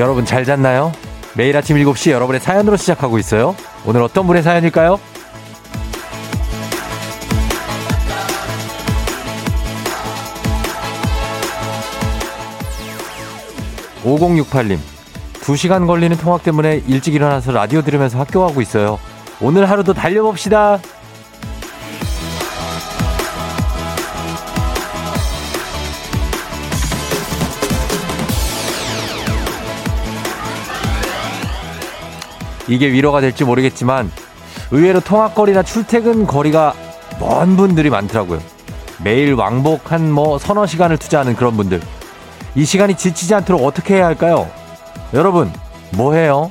여러분 잘 잤나요? 매일 아침 7시 여러분의 사연으로 시작하고 있어요. 오늘 어떤 분의 사연일까요? 5068님, 2시간 걸리는 통학 때문에 일찍 일어나서 라디오 들으면서 학교 가고 있어요. 오늘 하루도 달려봅시다. 이게 위로가 될지 모르겠지만 의외로 통학거리나 출퇴근 거리가 먼 분들이 많더라고요. 매일 왕복 한 뭐 서너 시간을 투자하는 그런 분들. 이 시간이 지치지 않도록 어떻게 해야 할까요? 여러분, 뭐 해요?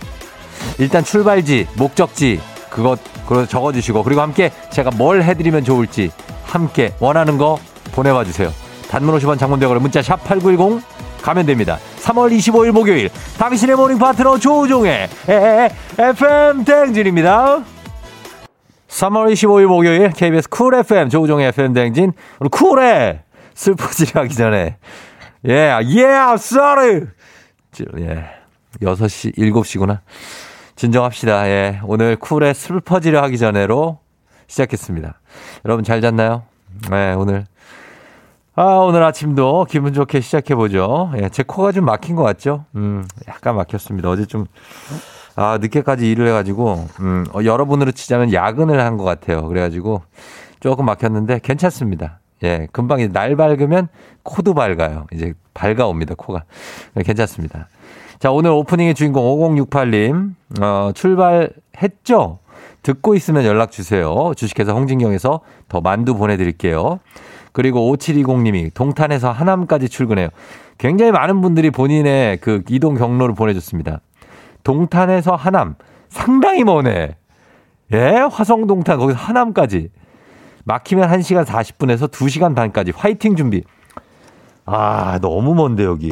일단 출발지, 목적지, 그것, 그거 적어주시고, 그리고 함께 제가 뭘 해드리면 좋을지 함께 원하는 거 보내봐 주세요. 단문 50원 장문대으로 문자 샵 8910 가면 됩니다. 3월 25일 목요일 당신의 morning 파트너 조우종의 FM 대행진입니다. 3월 25일 목요일 KBS 쿨 FM 조우종의 FM 대행진 우리 쿨해 슬퍼지기 하기 전에 예, 예, sorry. 예. 6시, 7시구나. 진정합시다. 예. 오늘 쿨에 슬퍼지려 하기 전에로 시작했습니다. 여러분 잘 잤나요? 네, 오늘 아, 오늘 아침도 기분 좋게 시작해보죠. 예, 제 코가 좀 막힌 것 같죠? 음, 약간 막혔습니다. 어제 좀, 아, 늦게까지 일을 해가지고, 음, 어, 여러분으로 치자면 야근을 한 것 같아요. 그래가지고 조금 막혔는데 괜찮습니다. 예, 금방 날 밝으면 코도 밝아요. 이제 밝아옵니다, 코가. 네, 괜찮습니다. 자, 오늘 오프닝의 주인공 5068님, 어, 출발했죠? 듣고 있으면 연락 주세요. 주식회사 홍진경에서 더 만두 보내드릴게요. 그리고 5720님이 동탄에서 하남까지 출근해요. 굉장히 많은 분들이 본인의 그 이동 경로를 보내줬습니다. 동탄에서 하남. 상당히 머네. 예, 화성 동탄, 거기서 하남까지. 막히면 1시간 40분에서 2시간 반까지 화이팅 준비. 아, 너무 먼데, 여기.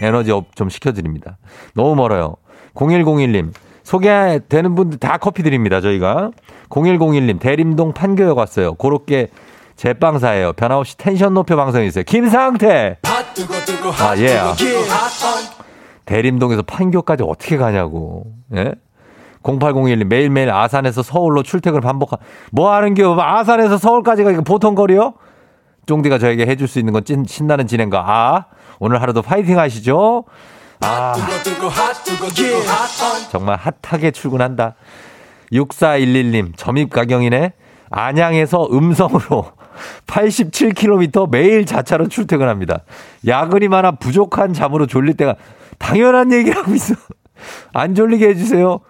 에너지 up 좀 시켜 드립니다. 너무 멀어요. 0101님. 소개되는 분들 다 커피 드립니다, 저희가. 0101님, 대림동 판교역 왔어요. 고로케 제빵사예요. 변함없이 텐션 높여 방송해주세요. 김상태! 아, 예. 대림동에서 판교까지 어떻게 가냐고. 예? 0801님 매일매일 아산에서 서울로 출퇴근을 반복하. 뭐 하는 겨? 아산에서 서울까지가 보통 거리요? 쫑디가 저에게 해줄 수 있는 건 찐, 신나는 진행과 아 오늘 하루도 파이팅 하시죠. 아 정말 핫하게 출근한다. 6411님 점입 가경이네. 안양에서 음성으로 87km 매일 자차로 출퇴근합니다. 야근이 많아 부족한 잠으로 졸릴 때가 당연한 얘기를 하고 있어. 안 졸리게 해주세요.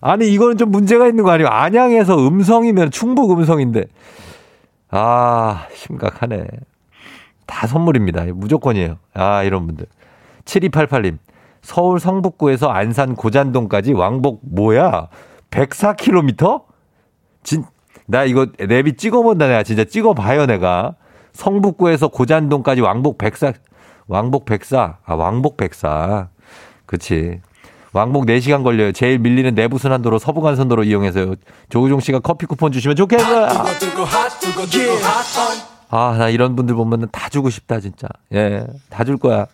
아니, 이거는 좀 문제가 있는 거 아니에요? 안양에서 음성이면 충북 음성인데. 아, 심각하네. 다 선물입니다. 무조건이에요. 아, 이런 분들. 7288님. 서울 성북구에서 안산 고잔동까지 왕복 뭐야? 104km? 진, 나 이거 랩이 찍어본다 내가 진짜 찍어봐요 내가. 성북구에서 고잔동까지 왕복 104, 왕복 104, 아, 왕복 104. 그치. 왕복 4시간 걸려요. 제일 밀리는 내부순환도로 서부간선도로 이용해서요. 조우종 씨가 커피 쿠폰 주시면 좋겠어요. 아, 나 이런 분들 보면 다 주고 싶다, 진짜. 예, 다 줄 거야.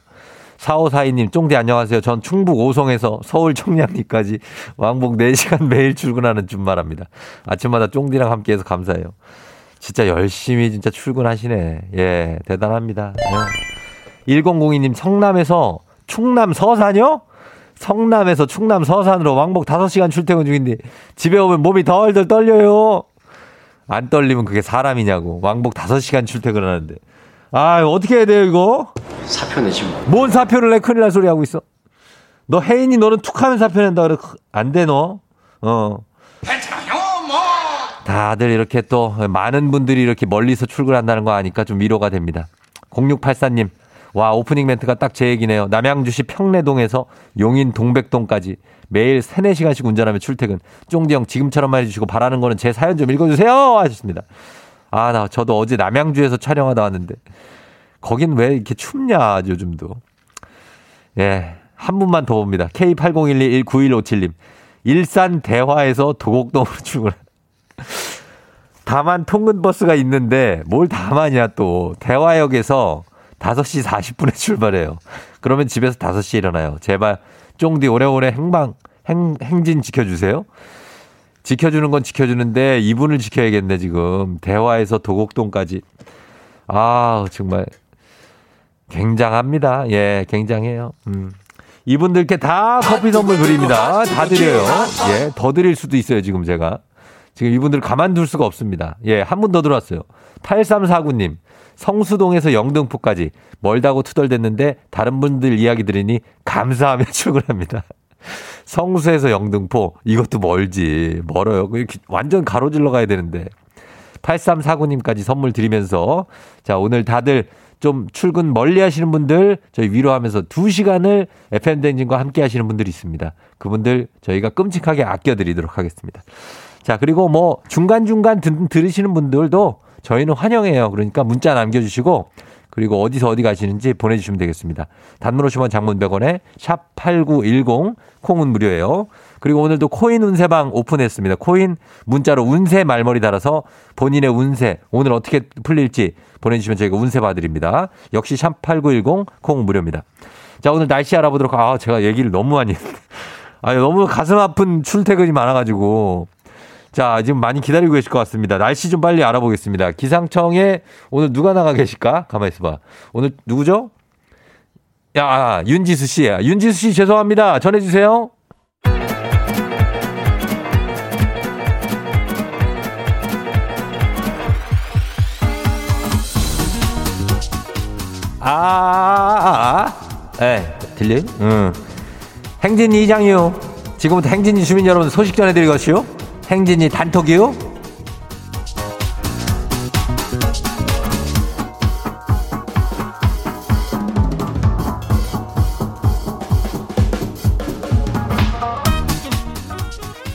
4542님, 쫑디 안녕하세요. 전 충북 오송에서 서울 청량리까지 왕복 4시간 매일 출근하는 준말합니다. 아침마다 쫑디랑 함께해서 감사해요. 진짜 열심히 진짜 출근하시네. 예, 대단합니다. 예. 1002님, 성남에서 충남 서산요? 성남에서 충남 서산으로 왕복 5시간 출퇴근 중인데 집에 오면 몸이 덜덜 떨려요. 안 떨리면 그게 사람이냐고. 왕복 5시간 출퇴근을 하는데. 아, 어떻게 해야 돼요, 이거? 사표 내지 뭐. 뭔 사표를 내 큰일 날 소리 하고 있어. 너 혜인이 너는 툭 하면 사표 낸다 그래. 안 돼, 너. 어. 괜찮아요, 뭐. 다들 이렇게 또 많은 분들이 이렇게 멀리서 출근한다는 거 아니까 좀 위로가 됩니다. 0684님. 와, 오프닝 멘트가 딱 제 얘기네요. 남양주시 평내동에서 용인 동백동까지 매일 3, 4시간씩 운전하며 출퇴근. 쫑디 형 지금처럼만 해주시고 바라는 거는 제 사연 좀 읽어주세요! 하셨습니다. 아, 나 저도 어제 남양주에서 촬영하다 왔는데 거긴 왜 이렇게 춥냐, 요즘도. 예, 한 분만 더 봅니다. K80129157님. 일산 대화에서 도곡동으로 출근. 다만 통근버스가 있는데 뭘 다만이야 또. 대화역에서 5시 40분에 출발해요. 그러면 집에서 5시에 일어나요. 제발 쫑디 오래오래 행방, 행, 행진 지켜주세요. 지켜주는 건 지켜주는데 이분을 지켜야겠네, 지금. 대화에서 도곡동까지. 아, 정말 굉장합니다. 예, 굉장해요. 음. 이분들께 다 커피 선물 드립니다. 다 드려요. 예, 더 드릴 수도 있어요, 지금 제가. 지금 이분들 가만둘 수가 없습니다. 예, 한 분 더 들어왔어요. 8349님. 성수동에서 영등포까지 멀다고 투덜댔는데 다른 분들 이야기 들으니 감사하며 출근합니다. 성수에서 영등포 이것도 멀지 멀어요. 완전 가로질러 가야 되는데 8349님까지 선물 드리면서 자 오늘 다들 좀 출근 멀리 하시는 분들 저희 위로하면서 2시간을 FM 댕진과 함께 하시는 분들이 있습니다. 그분들 저희가 끔찍하게 아껴드리도록 하겠습니다. 자, 그리고 뭐 중간중간 들, 들으시는 분들도 저희는 환영해요. 그러니까 문자 남겨주시고 그리고 어디서 어디 가시는지 보내주시면 되겠습니다. 단문 50원 장문 100원에 샵 8910 콩은 무료예요. 그리고 오늘도 코인 운세방 오픈했습니다. 코인 문자로 운세 말머리 달아서 본인의 운세 오늘 어떻게 풀릴지 보내주시면 저희가 운세 봐드립니다. 역시 샵8910 콩 무료입니다. 자 오늘 날씨 알아보도록 아 제가 얘기를 너무 많이 했는데 아 너무 가슴 아픈 출퇴근이 많아가지고 자, 지금 많이 기다리고 계실 것 같습니다. 날씨 좀 빨리 알아보겠습니다. 기상청에 오늘 누가 나가 계실까? 가만히 있어봐. 오늘 누구죠? 야, 아, 윤지수 씨. 윤지수 씨 죄송합니다. 전해주세요. 아, 아, 아, 아. 예, 들려요? 응. 행진이 이장이요. 지금부터 행진이 주민 여러분 소식 전해드리겠슈. 행진이 단톡이요?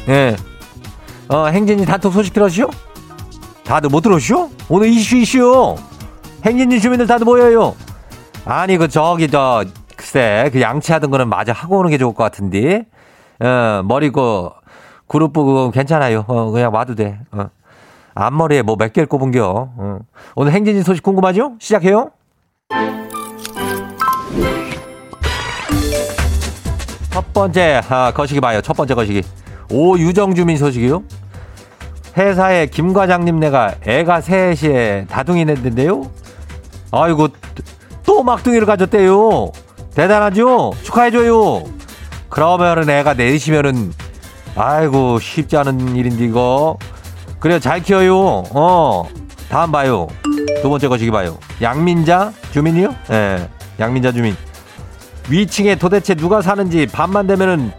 예. 어, 행진이 단톡 소식 들었시오? 다들 못 들었시오? 오늘 이슈 이슈. 행진이 주민들 다들 모여요. 아니, 그, 저기, 저, 글쎄, 그 양치하던 거는 마저 하고 오는 게 좋을 것 같은데. 어, 머리 그, 그룹 그거 괜찮아요. 어, 그냥 와도 돼. 어. 앞머리에 뭐 몇 개를 꼽은겨. 어. 오늘 행진이 소식 궁금하죠? 시작해요. 첫 번째 아, 거시기 봐요. 첫 번째 거시기. 오유정 주민 소식이요. 회사에 김 과장님 네가 애가 셋에 다둥이 냈는데요. 아이고 또 막둥이를 가졌대요. 대단하죠? 축하해줘요. 그러면은 애가 넷이면은 아이고 쉽지 않은 일인데 이거. 그래 잘 키워요. 어 다음 봐요. 두 번째 거시기 봐요. 양민자 주민이요? 예 네, 양민자 주민. 위층에 도대체 누가 사는지 밤만 되면은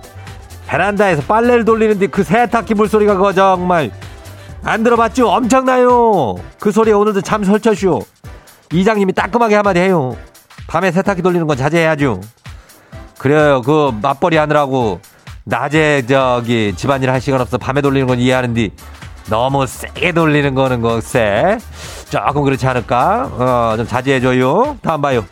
베란다에서 빨래를 돌리는데 그 세탁기 물소리가 그거 정말 안 들어봤죠? 엄청나요. 그 소리에 오늘도 참 설쳤슈 이장님이 따끔하게 한마디 해요 밤에 세탁기 돌리는 건 자제해야죠 그래요 그 맞벌이 하느라고 낮에 저기 집안일 할 시간 없어 밤에 돌리는 건 이해하는데 너무 세게 돌리는 거는 거세 조금 그렇지 않을까? 어, 좀 자제해줘요. 다음 봐요.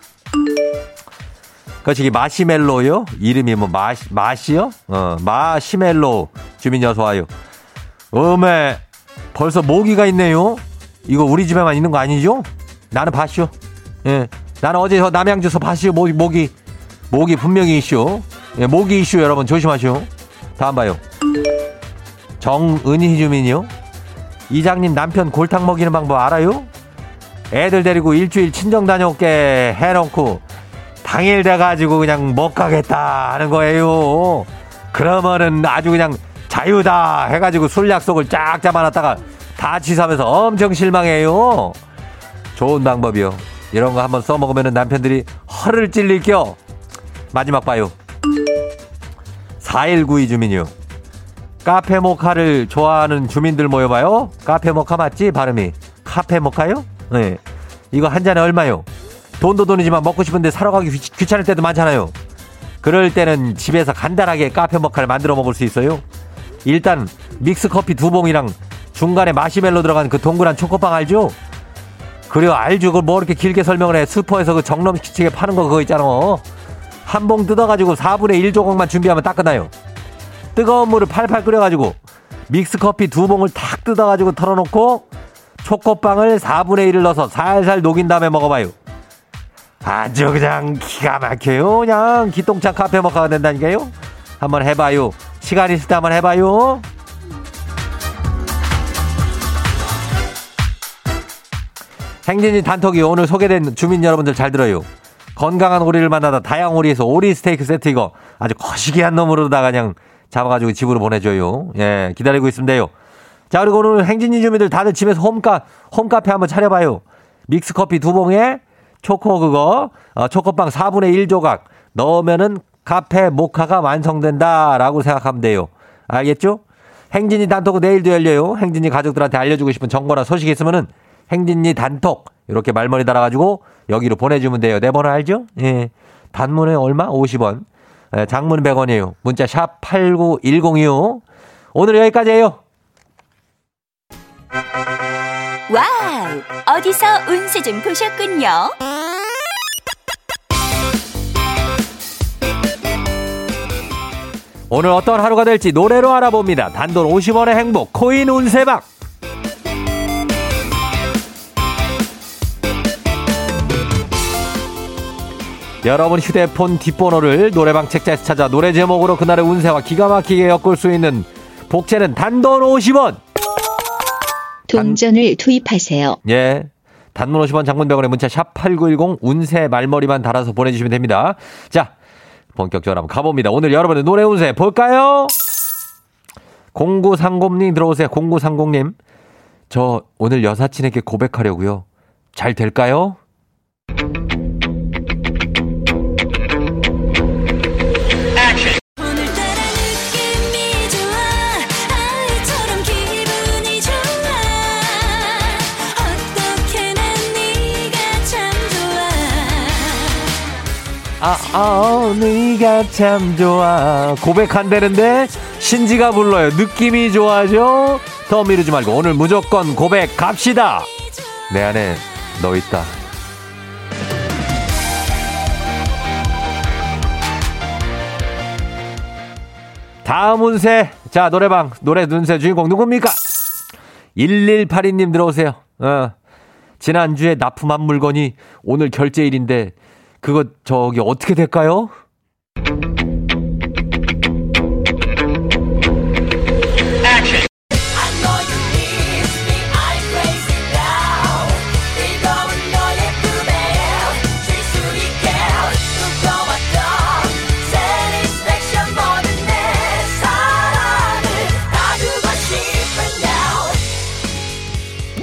그것이 마시멜로요? 이름이 뭐 마시, 마시요? 어, 마시멜로. 주민 여서 와요. 어메, 벌써 모기가 있네요? 이거 우리 집에만 있는 거 아니죠? 나는 봤쇼. 예. 나는 어제 남양주에서 봤쇼, 모기, 모기. 모기 분명히 있쇼. 예, 모기 이슈 여러분 조심하시오. 다음 봐요. 정은희 주민이요. 이장님 남편 골탕 먹이는 방법 알아요? 애들 데리고 일주일 친정 다녀올게 해놓고 당일 돼가지고 그냥 못 가겠다 하는 거예요. 그러면은 아주 그냥 자유다 해가지고 술 약속을 쫙 잡아놨다가 다 취소하면서 엄청 실망해요. 좋은 방법이요. 이런 거 한번 써먹으면 남편들이 허를 찔릴 겨. 마지막 봐요. 4192 주민이요. 카페 모카를 좋아하는 주민들 모여봐요. 카페 모카 맞지? 발음이. 카페 모카요? 네. 이거 한 잔에 얼마요? 돈도 돈이지만 먹고 싶은데 사러 가기 귀, 찮을 때도 많잖아요. 그럴 때는 집에서 간단하게 카페 모카를 만들어 먹을 수 있어요. 일단 믹스 커피 두 봉이랑 중간에 마시멜로 들어간 그 동그란 초코빵 알죠? 그래요 알죠? 그걸 뭐 이렇게 길게 설명을 해. 슈퍼에서 그 정놈시치게 파는 거 그거 있잖아. 한 봉 뜯어가지고 4분의 1 조각만 준비하면 딱 끝나요. 뜨거운 물을 팔팔 끓여가지고 믹스커피 두 봉을 탁 뜯어가지고 털어놓고 초코빵을 4분의 1을 넣어서 살살 녹인 다음에 먹어봐요. 아주 그냥 기가 막혀요. 그냥 기똥찬 카페 먹어야 된다니까요. 한번 해봐요. 시간 있을 때 한번 해봐요. 행진이 단톡이 오늘 소개된 주민 여러분들 잘 들어요. 건강한 오리를 만나다 다양 오리에서 오리 스테이크 세트 이거 아주 거시기한 놈으로다가 그냥 잡아가지고 집으로 보내줘요. 예, 기다리고 있습니다요. 자, 그리고 오늘 행진이 주민들 다들 집에서 홈카, 홈카페 한번 차려봐요. 믹스커피 두 봉에 초코 그거, 어, 초코빵 4분의 1 조각 넣으면은 카페 모카가 완성된다라고 생각하면 돼요. 알겠죠? 행진이 단톡 내일도 열려요. 행진이 가족들한테 알려주고 싶은 정보나 소식이 있으면은 행진이 단톡 이렇게 말머리 달아가지고 여기로 보내주면 돼요. 내 번호 알죠? 예. 단문에 얼마? 50원. 예, 장문 100원이에요. 문자 샵 8910이요. 오늘 여기까지예요. wow! 어디서 운세 좀 보셨군요. 오늘 어떤 하루가 될지 노래로 알아봅니다. 단돈 50원의 행복 코인 운세방. 여러분 휴대폰 뒷번호를 노래방 책자에서 찾아 노래 제목으로 그날의 운세와 기가 막히게 엮을 수 있는 복제는 단돈 50원. 동전을 투입하세요. 예. 단문 50원 장문병원의 문자 샵 8910 운세 말머리만 달아서 보내주시면 됩니다. 자, 본격적으로 한번 가봅니다. 오늘 여러분의 노래 운세 볼까요? 0930님 들어오세요. 0930님. 저 오늘 여사친에게 고백하려고요. 잘 될까요? 아 아, 아, 네가 참 좋아. 고백한다는데 신지가 불러요. 느낌이 좋아져. 더 미루지 말고 오늘 무조건 고백 갑시다. 내 안에 너 있다. 다음 운세. 자, 노래방. 노래 눈새 주인공 누굽니까? 1182님 들어오세요. 어. 지난주에 납품한 물건이 오늘 결제일인데, 그거 저기 어떻게 될까요?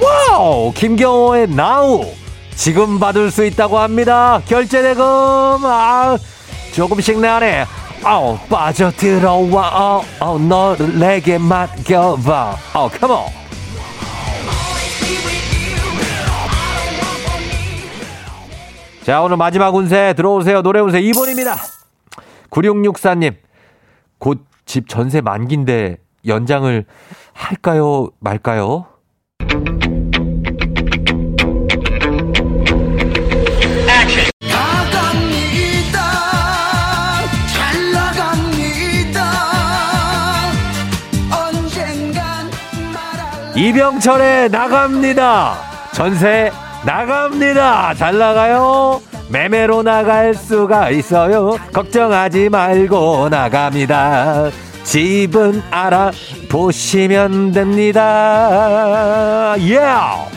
wow! 김경호의 Now! 지금 받을 수 있다고 합니다. 결제 대금, 아, 조금씩 내 안에, 아우, 빠져 들어와, 아우, 아우, 너를 내게 맡겨봐. 아우, come on! 자, 오늘 마지막 운세 들어오세요. 노래 운세 2번입니다. 9664님, 곧 집 전세 만기인데 연장을 할까요, 말까요? 이병철의 나갑니다. 전세 나갑니다. 잘 나가요. 매매로 나갈 수가 있어요. 걱정하지 말고 나갑니다. 집은 알아보시면 됩니다. 예! Yeah!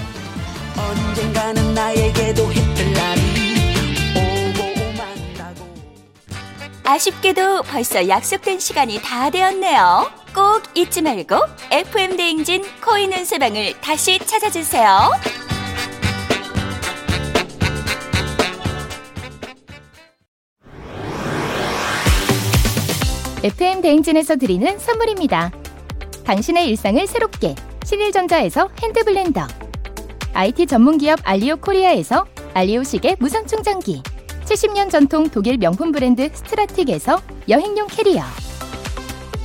아쉽게도 벌써 약속된 시간이 다 되었네요. 꼭 잊지 말고 FM 대행진 코인 운세방을 다시 찾아주세요. FM 대행진에서 드리는 선물입니다. 당신의 일상을 새롭게 신일전자에서 핸드블렌더 IT 전문기업 알리오 코리아에서 알리오 시계 무선 충전기 70년 전통 독일 명품 브랜드 스트라틱에서 여행용 캐리어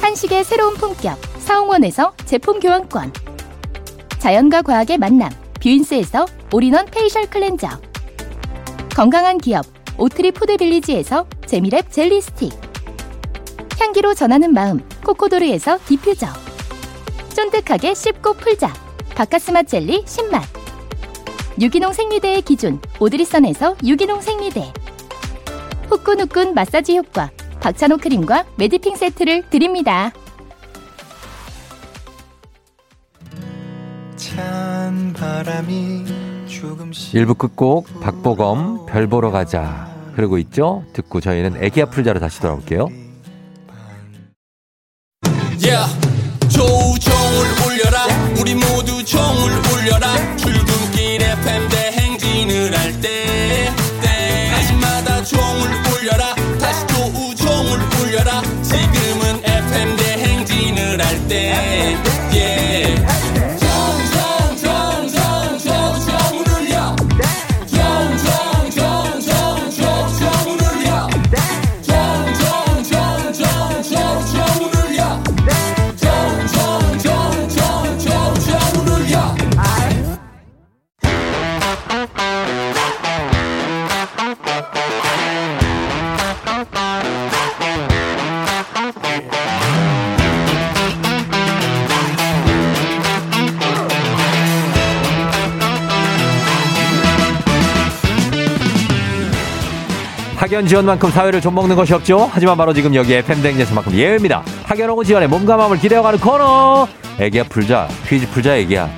한식의 새로운 품격 사옹원에서 제품 교환권. 자연과 과학의 만남 뷰인스에서 올인원 페이셜 클렌저. 건강한 기업 오트리 푸드빌리지에서 재미랩 젤리 스틱. 향기로 전하는 마음 코코도르에서 디퓨저. 쫀득하게 씹고 풀자 박카스맛 젤리 10맛. 유기농 생리대의 기준 오드리선에서 유기농 생리대. 후끈후끈 마사지 효과 박찬호 크림과 매디핑 세트를 드립니다. 찬 바람이 조금씩 1부 끝곡 박보검 별 보러 가자 그러고 있죠? 듣고 저희는 애기 아플 자로 다시 돌아올게요. 지원만큼 사회를 좀 먹는 것이 없죠. 하지만 바로 지금 여기 FM 댕에서만큼 예외입니다. 오고 지원의 몸과 마음을 기대어가는 코너. 애기야 풀자 퀴즈 풀자 애기야.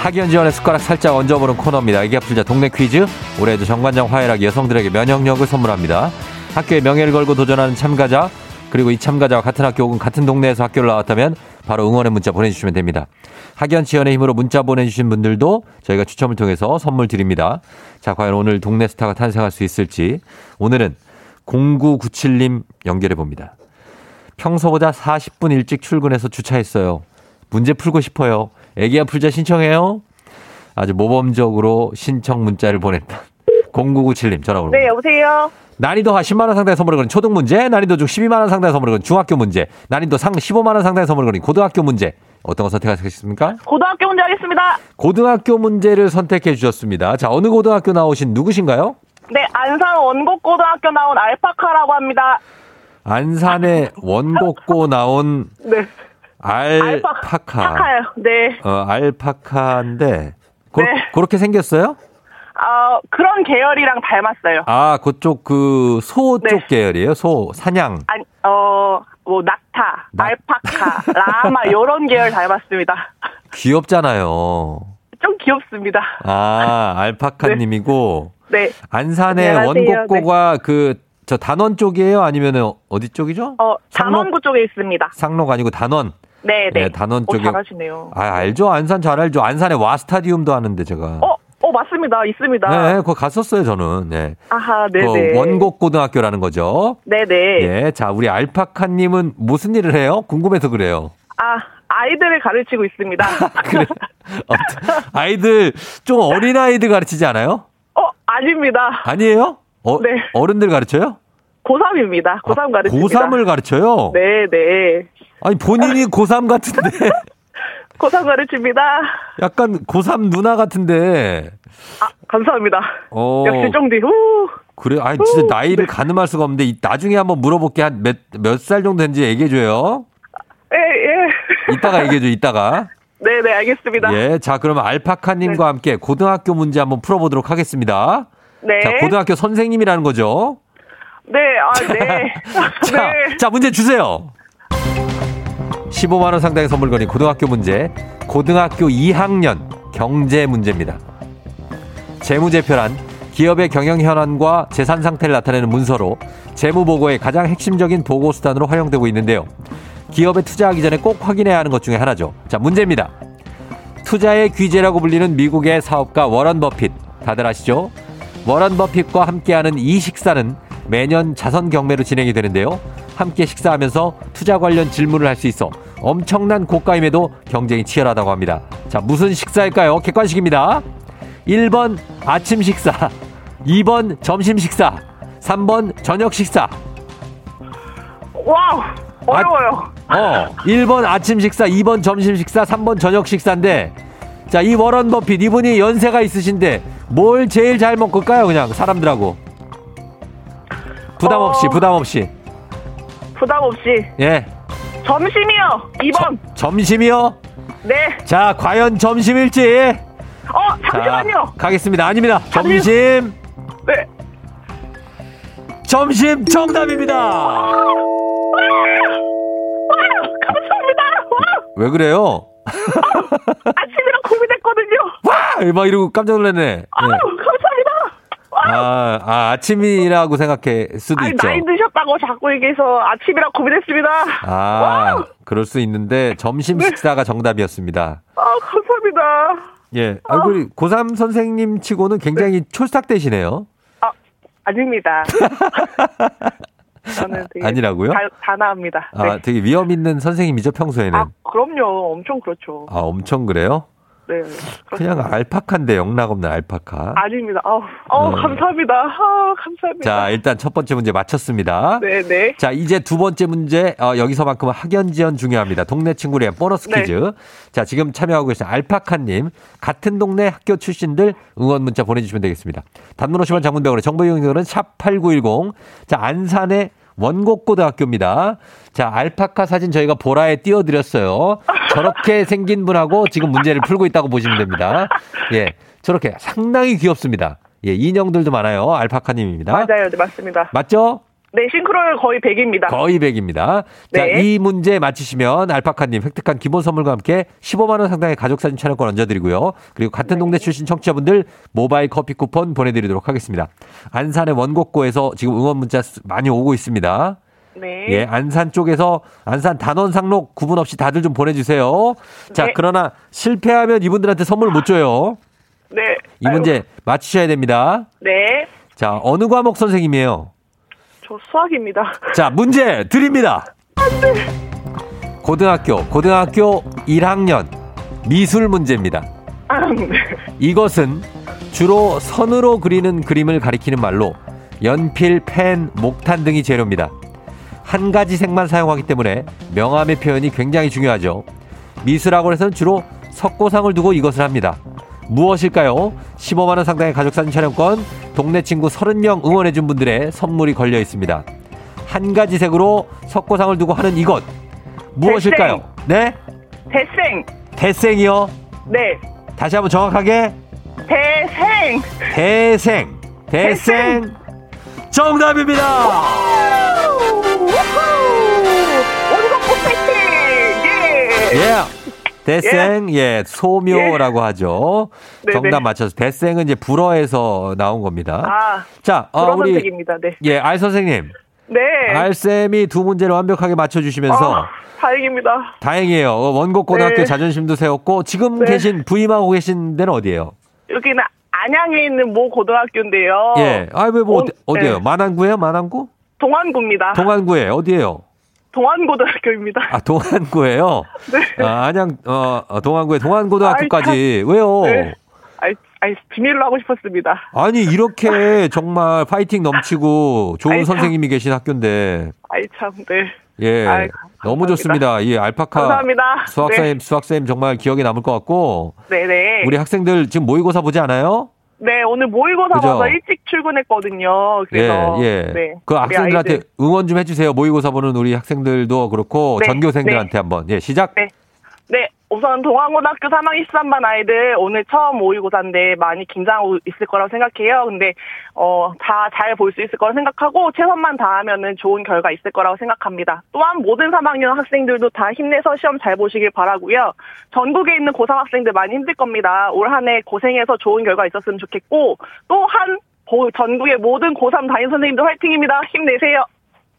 학연 지원의 숟가락 살짝 얹어보는 코너입니다. 애기야 풀자 동네 퀴즈. 올해도 정관장 화해락 여성들에게 면역력을 선물합니다. 학교의 명예를 걸고 도전하는 참가자 그리고 이 참가자와 같은 학교 혹은 같은 동네에서 학교를 나왔다면 바로 응원의 문자 보내주시면 됩니다. 학연 지원의 힘으로 문자 보내주신 분들도 저희가 추첨을 통해서 선물 드립니다. 자, 과연 오늘 동네 스타가 탄생할 수 있을지. 오늘은 0997님 연결해 봅니다. 평소보다 40분 일찍 출근해서 주차했어요. 문제 풀고 싶어요. 애기야 풀자 신청해요. 아주 모범적으로 신청 문자를 보냈다. 0997님 전화 걸어. 네, 여보세요. 난이도 하 10만 원 상당의 선물을 거는 초등 문제, 난이도 중 12만 원 상당의 선물을 거는 중학교 문제, 난이도 상 15만 원 상당의 선물을 거는 고등학교 문제. 어떤 거 선택하시겠습니까? 고등학교 문제 하겠습니다. 고등학교 문제를 선택해 주셨습니다. 자, 어느 고등학교 나오신 누구신가요? 네, 안산 원곡고등학교 나온 알파카라고 합니다. 안산의 원곡고 나온 네. 알파카. 파카요. 네. 어, 알파카인데 고, 네. 그렇게 생겼어요? 어, 그런 계열이랑 닮았어요. 아, 그쪽 그 소쪽 네. 계열이에요? 소, 사냥. 아니, 어, 뭐, 낙타, 낙- 알파카, 라마, 요런 계열 닮았습니다. 귀엽잖아요. 좀 귀엽습니다. 아, 알파카님이고 네. 안산의 안녕하세요. 원곡고가 그저 단원 쪽이에요? 아니면 어디 쪽이죠? 어, 상록? 단원구 쪽에 있습니다. 상로가 아니고 단원. 네, 네. 네, 단원 어, 쪽에. 잘하시네요. 아, 알죠. 안산 잘 알죠. 안산에 와 스타디움도 하는데 제가. 어, 어, 맞습니다. 있습니다. 네, 그거 갔었어요, 저는. 네. 아하, 그 네네. 원곡 고등학교라는 거죠. 네네. 예. 자, 우리 알파카님은 무슨 일을 해요? 궁금해서 그래요. 아, 아이들을 가르치고 있습니다. 그래. 아무튼 아이들, 좀 어린 아이들 가르치지 않아요? 어, 아닙니다. 아니에요? 어, 네. 어른들 가르쳐요? 고3입니다. 고3 가르칩니다. 고3을 가르쳐요? 네, 네. 아니, 본인이 고3 같은데. 고3 가르칩니다. 약간 고3 누나 같은데. 아, 감사합니다. 어. 역시 쫑디, 후. 그래, 아니, 진짜 나이를 가늠할 수가 없는데, 이- 나중에 한번 물어볼게. 한 몇, 몇 살 정도 된지 얘기해줘요. 예, 예. 이따가 얘기해줘, 이따가. 네, 네, 알겠습니다. 예, 자, 그러면 알파카님과 함께 고등학교 문제 한번 풀어보도록 하겠습니다. 네. 자, 고등학교 선생님이라는 거죠. 네, 아, 네. 자, 네. 자, 문제 주세요. 15만원 상당의 선물 거린 고등학교 문제. 고등학교 2학년 경제 문제입니다. 재무제표란 기업의 경영 현황과 재산 상태를 나타내는 문서로 재무보고의 가장 핵심적인 보고수단으로 활용되고 있는데요. 기업에 투자하기 전에 꼭 확인해야 하는 것 중에 하나죠. 자, 문제입니다. 투자의 귀재라고 불리는 미국의 사업가 워런 버핏. 다들 아시죠? 워런 버핏과 함께하는 이 식사는 매년 자선 경매로 진행이 되는데요. 함께 식사하면서 투자 관련 질문을 할 수 있어 엄청난 고가임에도 경쟁이 치열하다고 합니다. 자, 무슨 식사일까요? 객관식입니다. 1번 아침 식사, 2번 점심 식사, 3번 저녁 식사. wow, 어려워요. 어, 1번 아침 식사, 2번 점심 식사, 3번 저녁 식사인데, 자, 이 워런 버핏, 이분이 연세가 있으신데, 뭘 제일 잘 먹을까요? 그냥 사람들하고. 부담 없이, 어. 부담 없이. 부담 없이. 예. 점심이요. 2번. 점심이요? 네. 자, 과연 점심일지. 어, 자, 잠시만요. 가겠습니다. 아닙니다. 점심, 네. 점심 정답입니다. 와, 감사합니다. 와, 왜 그래요? 아침이라 고민했거든요. 와! 막 이러고 깜짝 놀랐네. 예. 아유, 감사합니다. 와. 아, 아, 아침이라고 생각할 수도 아니, 있죠. 나이 드셨다고 자꾸 얘기해서 아침이라 고민했습니다. 아, 그럴 수 있는데 점심 식사가 정답이었습니다. 아, 감사합니다. 예. 아이고, 고3 선생님 치고는 굉장히 촐싹대시네요. 아, 아닙니다. 저는 되게 아니라고요? 다, 단아합니다. 아, 네. 되게 위험 있는 선생님이죠, 평소에는. 아, 그럼요. 엄청 그렇죠. 아, 엄청 그래요? 네. 그냥. 알파카인데 영락 없는 알파카. 아닙니다. 아우, 아우 네. 감사합니다. 아우, 감사합니다. 자, 일단 첫 번째 문제 맞췄습니다. 네, 네. 자, 이제 두 번째 문제, 어, 여기서만큼은 학연 지원 중요합니다. 동네 친구를 위한 보너스 네. 퀴즈. 자, 지금 참여하고 계신 알파카님, 같은 동네 학교 출신들 응원 문자 보내주시면 되겠습니다. 단문 50원 장문병원에 정보 이용료는 샵 8910. 자, 안산의 원곡고등학교입니다. 자, 알파카 사진 저희가 보라에 띄워드렸어요. 저렇게 생긴 분하고 지금 문제를 풀고 있다고 보시면 됩니다. 예. 저렇게 상당히 귀엽습니다. 예, 인형들도 많아요. 알파카님입니다. 맞아요. 네, 맞습니다. 맞죠? 네, 싱크로율 거의 100입니다. 거의 100입니다. 자, 네. 이 문제 맞히시면 알파카님 획득한 기본 선물과 함께 15만원 상당의 가족사진 촬영권 얹어드리고요. 그리고 같은 동네 출신 청취자분들 모바일 커피 쿠폰 보내드리도록 하겠습니다. 안산의 원곡고에서 지금 응원 문자 쓰- 많이 오고 있습니다. 네. 예, 안산 쪽에서 안산 단원 상록 구분 없이 다들 좀 보내주세요. 자, 네. 그러나 실패하면 이분들한테 선물 못 줘요. 네. 이 문제 맞히셔야 됩니다. 아유, 네. 자, 어느 과목 선생님이에요? 저 수학입니다. 자, 문제 드립니다. 고등학교, 고등학교 1학년 미술 문제입니다. 아, 네. 이것은 주로 선으로 그리는 그림을 가리키는 말로 연필, 펜, 목탄 등이 재료입니다. 한 가지 색만 사용하기 때문에 명암의 표현이 굉장히 중요하죠. 미술학원에서는 주로 석고상을 두고 이것을 합니다. 무엇일까요? 15만원 상당의 가족사진 촬영권, 동네 친구 30명 응원해준 분들의 선물이 걸려 있습니다. 한 가지 색으로 석고상을 두고 하는 이것. 무엇일까요? 네? 대생. 대생이요. 네. 다시 한번 정확하게. 대생. 대생. 대생. 정답입니다. 원곡 파이팅! 예. 예. 대생, 예, 소묘라고 하죠. 네네. 정답 맞춰서. 대생은 이제 불어에서 나온 겁니다. 아, 자, 어, 우리. 네. 예, 알 선생님. 네. 알 쌤이 두 문제를 완벽하게 맞춰주시면서 아, 다행입니다. 다행이에요. 어, 원곡 고등학교 네. 자존심도 세웠고, 지금 네. 계신, 부임하고 계신 데는 어디예요? 여기는 안양에 있는 모 고등학교인데요. 예. 아, 왜 뭐, 어, 어디, 어디예요? 네. 만안구예요? 만안구? 동안구입니다. 동안구에 어디예요? 동안고등학교입니다. 아, 동안구예요? 네. 아, 안양, 어, 어, 동안구에 동안고등학교까지. 왜요? 네. 아이, 아니, 비밀로 하고 싶었습니다. 아니, 이렇게 정말 파이팅 넘치고 좋은 아이, 참. 선생님이 계신 학교인데, 아이, 참, 네. 예. 아이, 너무. 좋습니다. 예, 알파카. 감사합니다. 수학사님, 수학사님 정말 기억에 남을 것 같고, 네, 네. 우리 학생들 지금 모의고사 보지 않아요? 네, 오늘 모의고사 그죠? 봐서 일찍 출근했거든요. 그래서. 예, 예. 네. 그 학생들한테. 응원 좀 해주세요. 모의고사 보는 우리 학생들도 그렇고, 네, 전교생들한테 한번. 예, 시작. 네. 네, 우선 동안고등학교 3학 23반 아이들 오늘 처음 모의고사인데 많이 긴장하고 있을 거라고 생각해요. 근데 어, 다 잘 볼 수 있을 거라고 생각하고 최선만 다하면은 좋은 결과 있을 거라고 생각합니다. 또한 모든 3학년 학생들도 다 힘내서 시험 잘 보시길 바라고요. 전국에 있는 고3 학생들 많이 힘들 겁니다. 올 한 해 고생해서 좋은 결과 있었으면 좋겠고 또 한 전국의 모든 고3 담임 선생님들 화이팅입니다. 힘내세요.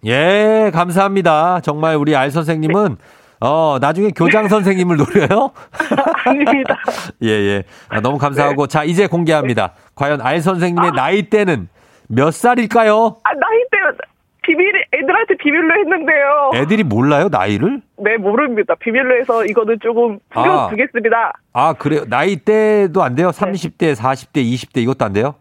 예, 감사합니다. 정말 우리 알 선생님은 어, 나중에 교장 선생님을 노려요? 아닙니다. 예, 예. 아, 너무 감사하고. 자, 이제 공개합니다. 과연 알 선생님의 나이대는 몇 살일까요? 아, 나이 때 비밀, 애들한테 비밀로 했는데요. 애들이 몰라요, 나이를? 네, 모릅니다. 비밀로 해서 이거는 조금 아. 풀어두겠습니다. 아, 그래요? 나이대도 안 돼요? 30대, 40대, 20대 이것도 안 돼요?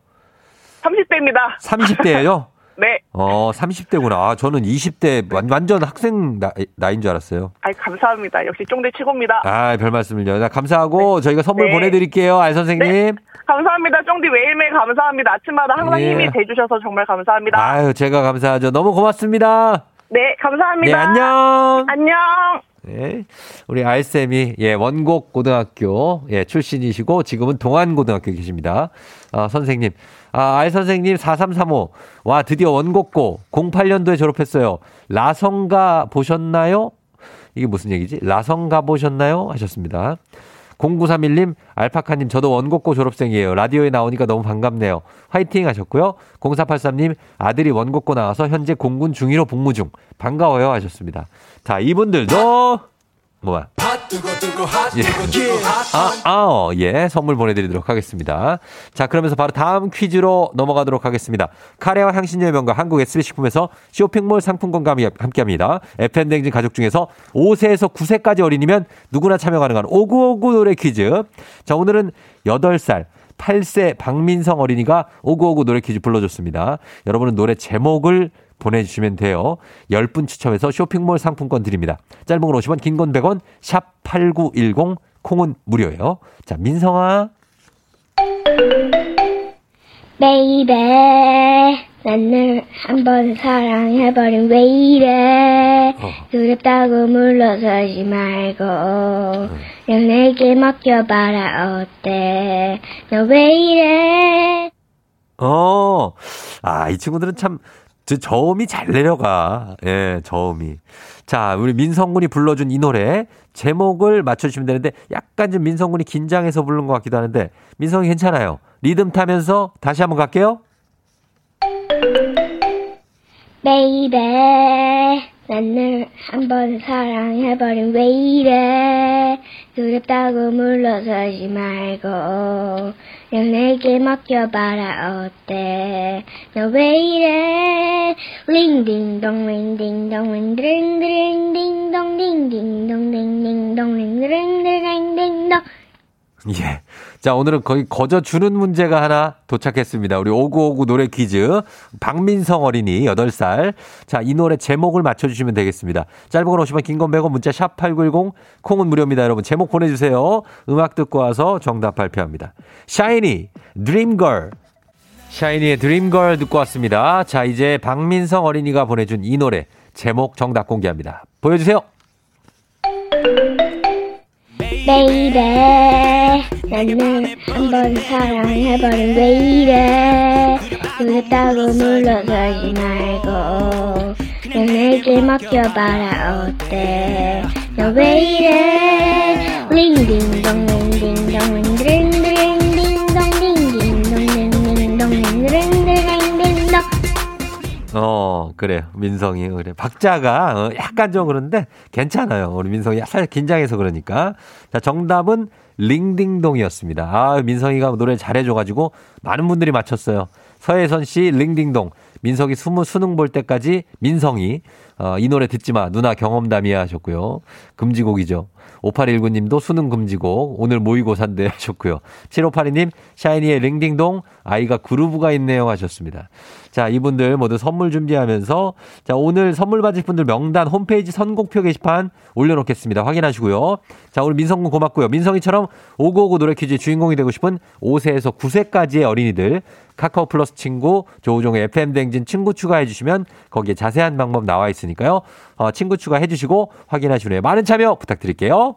30대입니다. 30대예요? 네. 어, 30대구나. 아, 저는 20대 완, 완전 학생 나, 나이인 줄 알았어요. 아이, 감사합니다. 역시 쫑대 최고입니다. 아, 별 말씀을요. 자, 감사하고 저희가 선물 네. 보내드릴게요, 알 선생님. 감사합니다. 쫑디 매일매일 감사합니다. 아침마다 항상 예. 힘이 돼주셔서 정말 감사합니다. 아유, 제가 감사하죠. 너무 고맙습니다. 네, 네, 감사합니다. 안녕. 안녕. 네. 우리 알쌤이, 예, 원곡 고등학교, 예, 출신이시고, 지금은 동안고등학교 계십니다. 아, 선생님. 아, 알 선생님 4335. 와, 드디어 원곡고. 08년도에 졸업했어요. 라성가 보셨나요? 이게 무슨 얘기지? 라성가 보셨나요? 하셨습니다. 0931님, 알파카님, 저도 원곡고 졸업생이에요. 라디오에 나오니까 너무 반갑네요. 화이팅 하셨고요. 0483님, 아들이 원곡고 나와서 현재 공군 중위로 복무 중. 반가워요 하셨습니다. 자, 이분들도, 뭐야. 예. 아, 아, 어, 예. 선물 보내드리도록 하겠습니다. 자, 그러면서 바로 다음 퀴즈로 넘어가도록 하겠습니다. 카레와 향신료의 명가 한국 SB식품에서 쇼핑몰 상품권과 함께 합니다. FN댕진 가족 중에서 5세에서 9세까지 어린이면 누구나 참여 가능한 5959 노래 퀴즈. 자, 오늘은 8살. 8세 박민성 어린이가 오구오구 노래 퀴즈 불러줬습니다. 여러분은 노래 제목을 보내주시면 돼요. 10분 추첨해서 쇼핑몰 상품권 드립니다. 짧은 건 50원, 긴 건 100원, 샵 8910, 콩은 무료예요. 자, 민성아. baby 나는 한 번 사랑해버린 왜 이래 어. 두렵다고 물러서지 말고 그냥 내게 맡겨봐라 어때 너 왜 이래 어, 아, 이 친구들은 참, 저 저음이 잘 내려가. 예, 저음이. 자, 우리 민성군이 불러준 이 노래, 제목을 맞춰주시면 되는데, 약간 좀 민성군이 긴장해서 부른 것 같기도 하는데, 민성이 괜찮아요. 리듬 타면서 다시 한번 갈게요. Baby 나는 한번 사랑해버린 왜 이래 두렵다고 물러서지 말고 내게 맡겨봐라. 어때? 너 왜 이래? 링딩동 링딩동 링드링드링딩동 링딩동 링딩동 링드링드링딩동. 예. 자, 오늘은 거의 거저 주는 문제가 하나 도착했습니다. 우리 5959 노래 퀴즈. 박민성 어린이 8살. 자, 이 노래 제목을 맞춰주시면 되겠습니다. 짧은 건 50원, 긴건 100원, 문자 샵 8910, 콩은 무료입니다. 여러분, 제목 보내주세요. 음악 듣고 와서 정답 발표합니다. 샤이니, Dream Girl. 샤이니의 Dream Girl 듣고 왔습니다. 자, 이제 박민성 어린이가 보내준 이 노래 제목 정답 공개합니다. 보여주세요. Baby 나는 한번 사랑해버린 왜 이래 두렵다고 물러서지 말고 내게 맡겨봐라 어때 너 왜 이래 링딩동 링딩동 링드링딩딩동 링딩동 링딩동 링드링딩딩동 어, 그래요. 민성이. 그래. 박자가 어, 약간 좀 그런데 괜찮아요. 우리 민성이 살짝 긴장해서 그러니까. 자, 정답은 링딩동이었습니다. 아, 민성이가 노래를 잘해줘가지고 많은 분들이 맞췄어요. 서혜선 씨, 링딩동. 민석이 수무, 수능 볼 때까지 민성이. 어, 이 노래 듣지 마. 누나 경험담이야 하셨고요. 금지곡이죠. 5819님도 수능 금지곡. 오늘 모의고사인데 하셨고요. 7582님, 샤이니의 링딩동. 아이가 그루브가 있네요 하셨습니다. 자, 이분들 모두 선물 준비하면서 자, 오늘 선물 받으실 분들 명단 홈페이지 선곡표 게시판 올려놓겠습니다. 확인하시고요. 자, 오늘 민성군 고맙고요. 민성이처럼 오고오고 노래 퀴즈의 주인공이 되고 싶은 5세에서 9세까지의 어린이들 카카오 플러스 친구 조우종의 FM 댕진 친구 추가해 주시면 거기에 자세한 방법 나와 있으니까요. 어, 친구 추가해 주시고 확인하시면 돼요. 많은 참여 부탁드릴게요.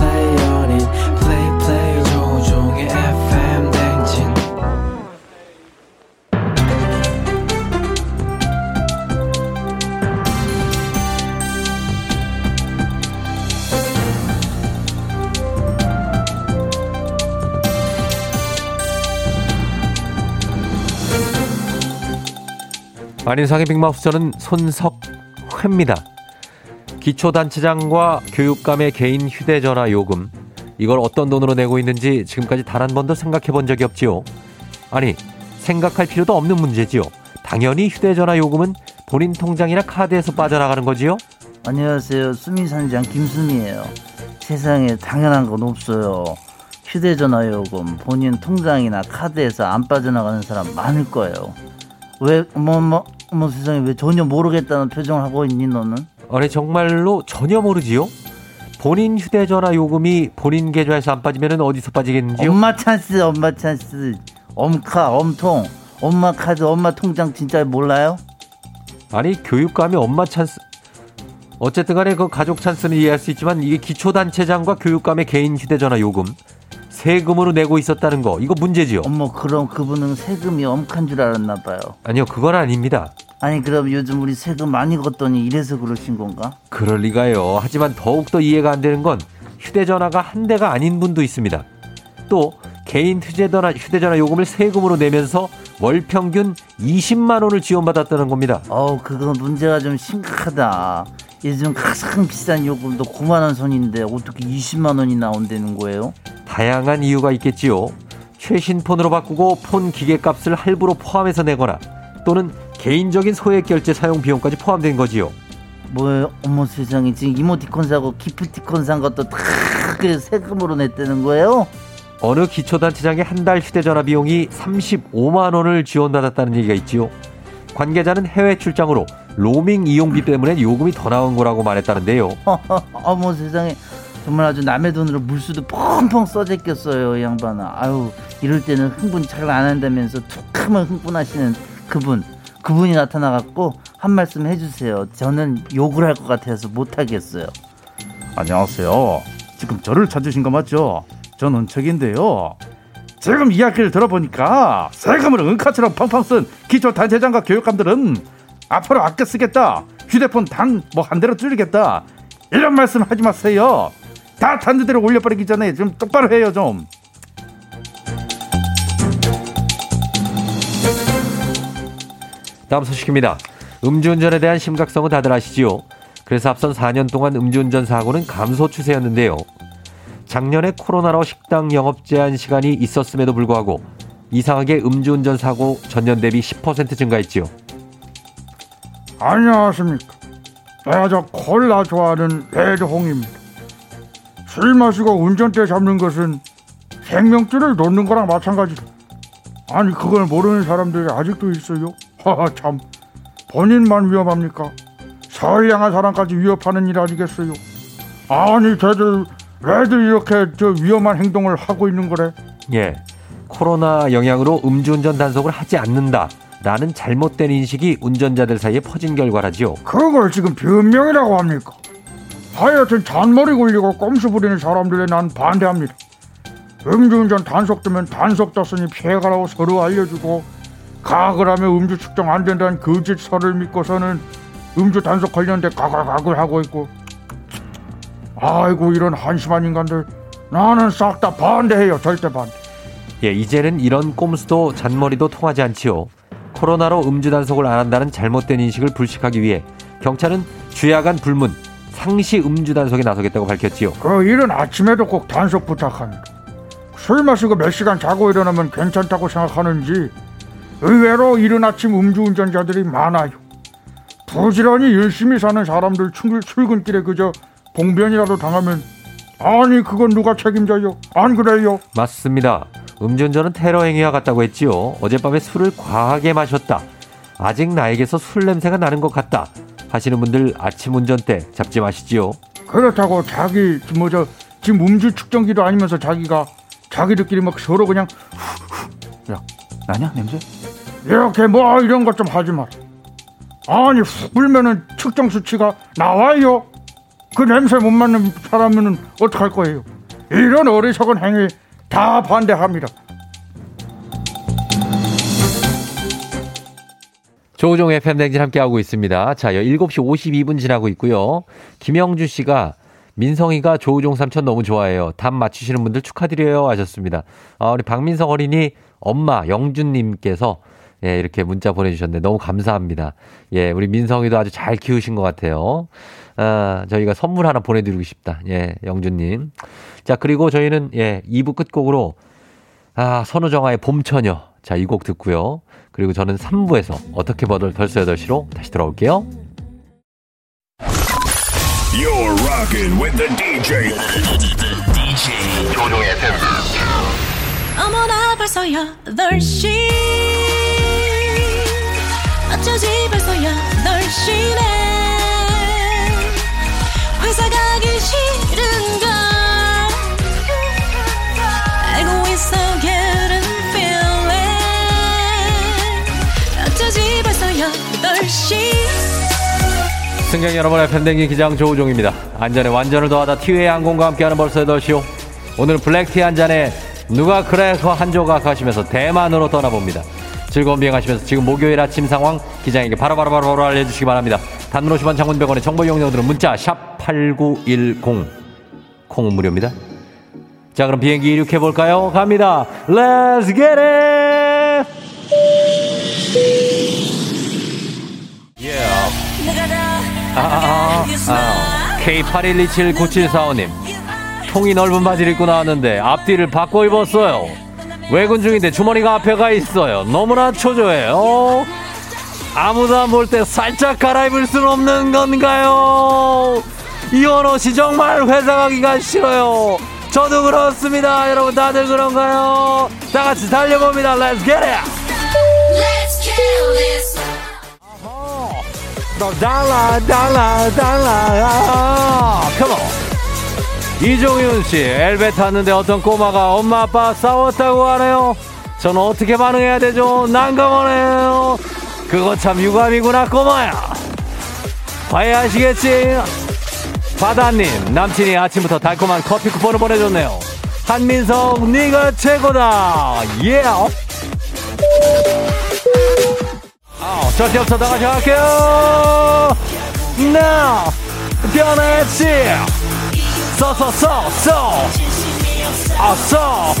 안인상의 빅마우스 저는 손석회입니다. 기초단체장과 교육감의 개인 휴대전화 요금 이걸 어떤 돈으로 내고 있는지 지금까지 단 한 번도 생각해 본 적이 없지요. 아니 생각할 필요도 없는 문제지요. 당연히 휴대전화 요금은 본인 통장이나 카드에서 빠져나가는 거지요. 안녕하세요. 수미산장 김수미예요. 세상에 당연한 건 없어요. 휴대전화 요금 본인 통장이나 카드에서 안 빠져나가는 사람 많을 거예요. 왜 어머 어머 어머 세상에 왜 전혀 모르겠다는 표정을 하고 있니 너는? 아니 정말로 전혀 모르지요. 본인 휴대전화 요금이 본인 계좌에서 안 빠지면 어디서 빠지겠는지요? 엄마 찬스 엄마 찬스 엄카 엄통 엄마 카드 엄마 통장 진짜 몰라요? 아니 교육감이 엄마 찬스 어쨌든 간에 그 가족 찬스는 이해할 수 있지만 이게 기초단체장과 교육감의 개인 휴대전화 요금 세금으로 내고 있었다는 거 이거 문제지요 어머 그럼 그분은 세금이 엄칸 줄 알았나 봐요. 아니요 그건 아닙니다 아니 그럼 요즘 우리 세금 많이 걷더니 이래서 그러신 건가? 그럴 리가요 하지만 더욱더 이해가 안 되는 건 휴대전화가 한 대가 아닌 분도 있습니다 또 개인 휴대전화, 휴대전화 요금을 세금으로 내면서 월 평균 20만 원을 지원받았다는 겁니다 어우 그거 문제가 좀 심각하다. 요즘 가장 비싼 요금도 9만 원 선인데 어떻게 20만 원이 나온다는 거예요? 다양한 이유가 있겠지요. 최신 폰으로 바꾸고 폰 기계값을 할부로 포함해서 내거나 또는 개인적인 소액 결제 사용 비용까지 포함된 거지요. 뭐예요? 어머 세상에 지금 이모티콘 사고 기프티콘 산 것도 다 그 세금으로 냈다는 거예요? 어느 기초단체장의 한 달 휴대전화 비용이 35만 원을 지원받았다는 얘기가 있지요. 관계자는 해외 출장으로 로밍 이용비 때문에 요금이 더 나온 거라고 말했다는데요. 어머 세상에 정말 아주 남의 돈으로 물수도 펑펑 써제꼈어요 이 양반아 아유 이럴 때는 흥분 잘 안 한다면서 툭 하면 흥분하시는 그분 그분이 나타나갖고 한 말씀 해주세요 저는 욕을 할 것 같아서 못하겠어요 안녕하세요. 지금 저를 찾으신 거 맞죠? 저는 은척인데요. 지금 이야기를 들어보니까 세금을 은카처럼 펑펑 쓴 기초 단체장과 교육감들은 앞으로 아껴 쓰겠다. 휴대폰 단 뭐 한 대로 줄이겠다. 이런 말씀 하지 마세요. 다 단두대로 올려버리기 전에 좀 똑바로 해요 좀. 다음 소식입니다. 음주운전에 대한 심각성은 다들 아시지요? 그래서 앞선 4년 동안 음주운전 사고는 감소 추세였는데요. 작년에 코로나로 식당 영업 제한 시간이 있었음에도 불구하고 이상하게 음주운전 사고 전년 대비 10% 증가했지요. 안녕하십니까. 내가 저 콜라 좋아하는 레드홍입니다. 술 마시고 운전대 잡는 것은 생명줄을 놓는 거랑 마찬가지다. 아니 그걸 모르는 사람들이 아직도 있어요. 하하 참 본인만 위험합니까? 선량한 사람까지 위협하는 일 아니겠어요? 아니 쟤들 왜들 이렇게 저 위험한 행동을 하고 있는 거래? 예. 코로나 영향으로 음주운전 단속을 하지 않는다. 라는 잘못된 인식이 운전자들 사이에 퍼진 결과라지요. 그걸 지금 변명이라고 합니까? 하여튼 잔머리 굴리고 꼼수 부리는 사람들에 난 반대합니다. 음주운전 단속되면 단속 떴으니 피해가라고 서로 알려주고 가글 하면 음주 측정 안 된다는 거짓설을 믿고서는 음주 단속 관련돼 가글가글 하고 있고 아이고 이런 한심한 인간들 나는 싹 다 반대해요. 절대 반대. 예, 이제는 이런 꼼수도 잔머리도 통하지 않지요. 코로나로 음주 단속을 안 한다는 잘못된 인식을 불식하기 위해 경찰은 주야간 불문, 상시 음주 단속에 나서겠다고 밝혔지요. 그 일은 아침에도 꼭 단속 부탁합니다. 술 마시고 몇 시간 자고 일어나면 괜찮다고 생각하는지 의외로 이른 아침 음주운전자들이 많아요. 부지런히 열심히 사는 사람들 출- 출근길에 그저 봉변이라도 당하면 아니 그건 누가 책임져요? 안 그래요? 맞습니다. 음주운전은 테러 행위와 같다고 했지요. 어젯밤에 술을 과하게 마셨다. 아직 나에게서 술 냄새가 나는 것 같다. 하시는 분들 아침 운전대 잡지 마시지요. 그렇다고 자기 뭐저 지금 음주 측정기도 아니면서 자기가 자기들끼리 막 서로 그냥 야, 나냐 냄새? 이렇게 뭐 이런 것 좀 하지 마라. 아니 훅 불면은 측정 수치가 나와요. 그 냄새 못 맡는 사람은 어떡할 거예요? 이런 어리석은 행위 다 반대합니다. 조우종의 팬댕진 함께하고 있습니다. 자, 7시 52분 지나고 있고요. 김영주 씨가 민성이가 조우종 삼촌 너무 좋아해요. 답 맞추시는 분들 축하드려요 하셨습니다. 아, 우리 박민성 어린이 엄마 영준님께서 예, 이렇게 문자 보내주셨는데 너무 감사합니다. 예, 우리 민성이도 아주 잘 키우신 것 같아요. 아, 저희가 선물 하나 보내드리고 싶다. 예, 영준님. 자, 그리고 저희는 예, 2부 끝곡으로 아, 선우정아의 봄처녀. 자, 이 곡 듣고요. 그리고 저는 3부에서 어떻게 버들 벌써 8시로 다시 돌아올게요. You're rocking with the DJ. DJ 조종의. 어머나 벌써 8시 어쩌지 벌써 8시네 회사 가기 싫은걸 8시 승객 여러분의 팬댕기 기장 조우종입니다. 안전에 완전을 더하다 티웨이 항공과 함께하는 벌써 8시요. 오늘 블랙티 한 잔에 누가 그래서 한 조각 하시면서 대만으로 떠나봅니다. 즐거운 비행하시면서 지금 목요일 아침 상황 기장에게 바로바로바로 바로 알려주시기 바랍니다. 단문 50원 장문병원의 정보 이용료들은 문자 샵 8910 콩은 무료입니다. 자 그럼 비행기 이륙해볼까요? 갑니다. Let's get it! 아, 아, K81279745님. 통이 넓은 바지를 입고 나왔는데 앞뒤를 바꿔 입었어요. 외근 중인데 주머니가 앞에 가 있어요. 너무나 초조해요. 아무도 안 볼 때 살짝 갈아입을 수는 없는 건가요? 이 원 옷이 정말 회사 가기가 싫어요. 저도 그렇습니다. 여러분 다들 그런가요? 다 같이 달려봅니다. Let's get it! 너 달라 달라 달라. 컴온 이종윤 씨 엘베 탔는데 어떤 꼬마가 엄마 아빠 싸웠다고 하네요. 저는 어떻게 반응해야 되죠? 난감하네요. 그거 참 유감이구나 꼬마야. 봐야 하시겠지? 바다님 남친이 아침부터 달콤한 커피 쿠폰을 보내줬네요. 한민성 네가 최고다. 예 아, 절 대 없어 나가시 할게요. 나 변했지. 써써써써. 아 써.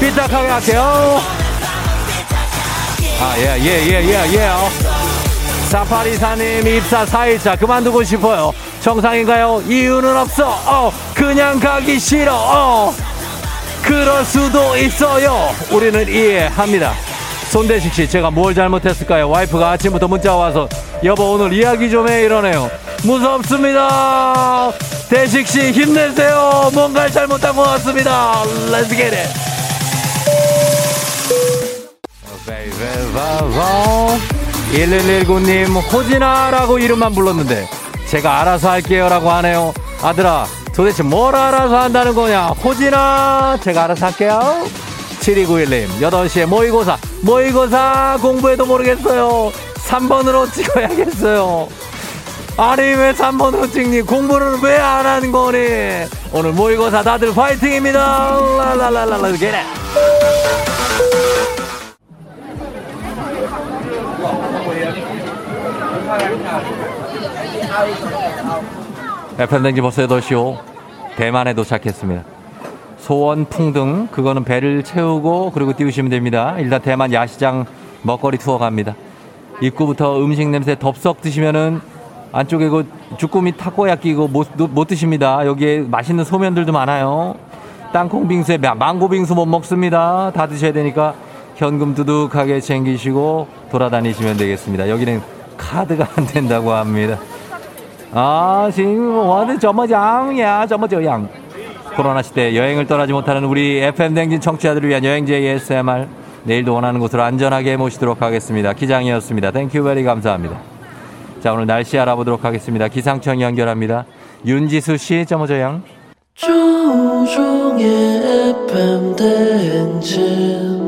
삐딱하게 할게요. 아, 예, 예, 예, 예, 예. 사파리사님 입사 4일차 그만두고 싶어요. 정상인가요? 이유는 없어. 어, 그냥 가기 싫어. 어, 그럴 수도 있어요. 우리는 이해합니다. 손대식 씨, 제가 뭘 잘못했을까요? 와이프가 아침부터 문자 와서 여보 오늘 이야기 좀 해 이러네요. 무섭습니다. 대식 씨 힘내세요. 뭔가를 잘못한 것 같습니다. Let's get it. 어, 1119님 호진아라고 이름만 불렀는데 제가 알아서 할게요라고 하네요. 아들아 도대체 뭘 알아서 한다는 거냐? 호진아 제가 알아서 할게요. 7291님 8시에 모의고사. 모의고사 공부해도 모르겠어요. 3번으로 찍어야겠어요. 아니 왜 3번으로 찍니? 공부를 왜 안 하는 거니? 오늘 모의고사 다들 파이팅입니다. 랄랄랄랄라 get it. FM댕지 벌써 8시오. 대만에 도착했습니다. 소원 풍등 그거는 배를 채우고 그리고 띄우시면 됩니다. 일단 대만 야시장 먹거리 투어 갑니다. 입구부터 음식 냄새 덥석 드시면은 안쪽에 그 주꾸미 타코야끼 이거 못, 못 드십니다. 여기에 맛있는 소면들도 많아요. 땅콩 빙수에 마- 망고 빙수 못 먹습니다. 다 드셔야 되니까 현금 두둑하게 챙기시고 돌아다니시면 되겠습니다. 여기는 카드가 안 된다고 합니다. 아, 지금 와는 저머장이야, 저머저양. 코로나 시대 여행을 떠나지 못하는 우리 FM 댕진 청취자들을 위한 여행지 ASMR 내일도 원하는 곳으로 안전하게 모시도록 하겠습니다. 기장이었습니다. 땡큐 베리 감사합니다. 자, 오늘 날씨 알아보도록 하겠습니다. 기상청 연결합니다. 윤지수 씨, 저머저양. 조종의 FM 대행진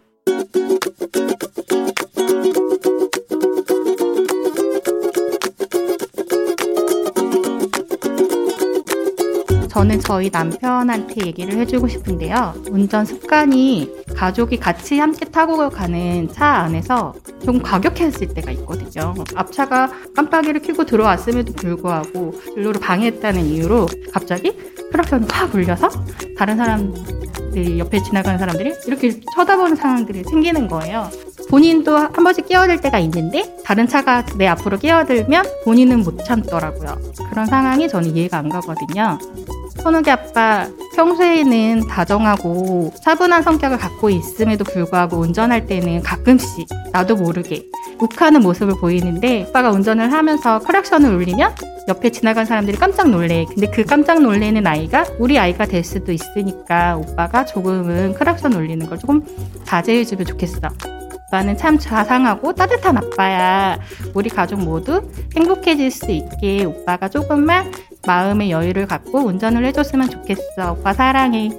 저는 저희 남편한테 얘기를 해주고 싶은데요. 운전 습관이 가족이 같이 함께 타고 가는 차 안에서 좀 과격했을 때가 있거든요. 앞차가 깜빡이를 켜고 들어왔음에도 불구하고 진로를 방해했다는 이유로 갑자기 크락션이 확 울려서 다른 사람들이 옆에 지나가는 사람들이 이렇게 쳐다보는 상황들이 생기는 거예요. 본인도 한 번씩 끼어들 때가 있는데 다른 차가 내 앞으로 끼어들면 본인은 못 참더라고요. 그런 상황이 저는 이해가 안 가거든요. 선욱이 아빠 평소에는 다정하고 차분한 성격을 갖고 있음에도 불구하고 운전할 때는 가끔씩 나도 모르게 욱하는 모습을 보이는데 오빠가 운전을 하면서 크락션을 울리면 옆에 지나간 사람들이 깜짝 놀래. 근데 그 깜짝 놀래는 아이가 우리 아이가 될 수도 있으니까 오빠가 조금은 크락션 울리는 걸 조금 자제해주면 좋겠어. 오빠는 참 자상하고 따뜻한 아빠야. 우리 가족 모두 행복해질 수 있게 오빠가 조금만 마음의 여유를 갖고 운전을 해줬으면 좋겠어. 오빠 사랑해.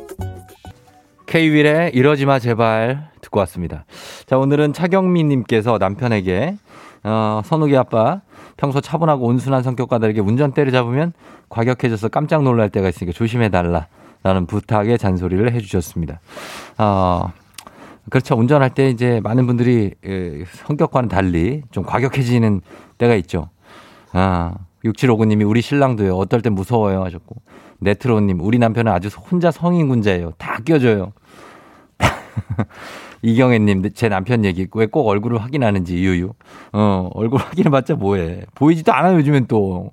K-윌의 이러지 마 제발 듣고 왔습니다. 자, 오늘은 차경민 님께서 남편에게 어, 선욱이 아빠 평소 차분하고 온순한 성격과 다르게 운전대를 잡으면 과격해져서 깜짝 놀랄 때가 있으니까 조심해달라. 라는 부탁의 잔소리를 해주셨습니다. 어, 그렇죠. 운전할 때 이제 많은 분들이 예, 성격과는 달리 좀 과격해지는 때가 있죠. 아, 6759님이 우리 신랑도요. 어떨 땐 무서워요 하셨고. 네트로님, 우리 남편은 아주 혼자 성인군자예요. 다 껴줘요. 이경애님, 제 남편 얘기, 왜 꼭 얼굴을 확인하는지, 유유. 어, 얼굴 확인해봤자 뭐해. 보이지도 않아요, 요즘엔 또.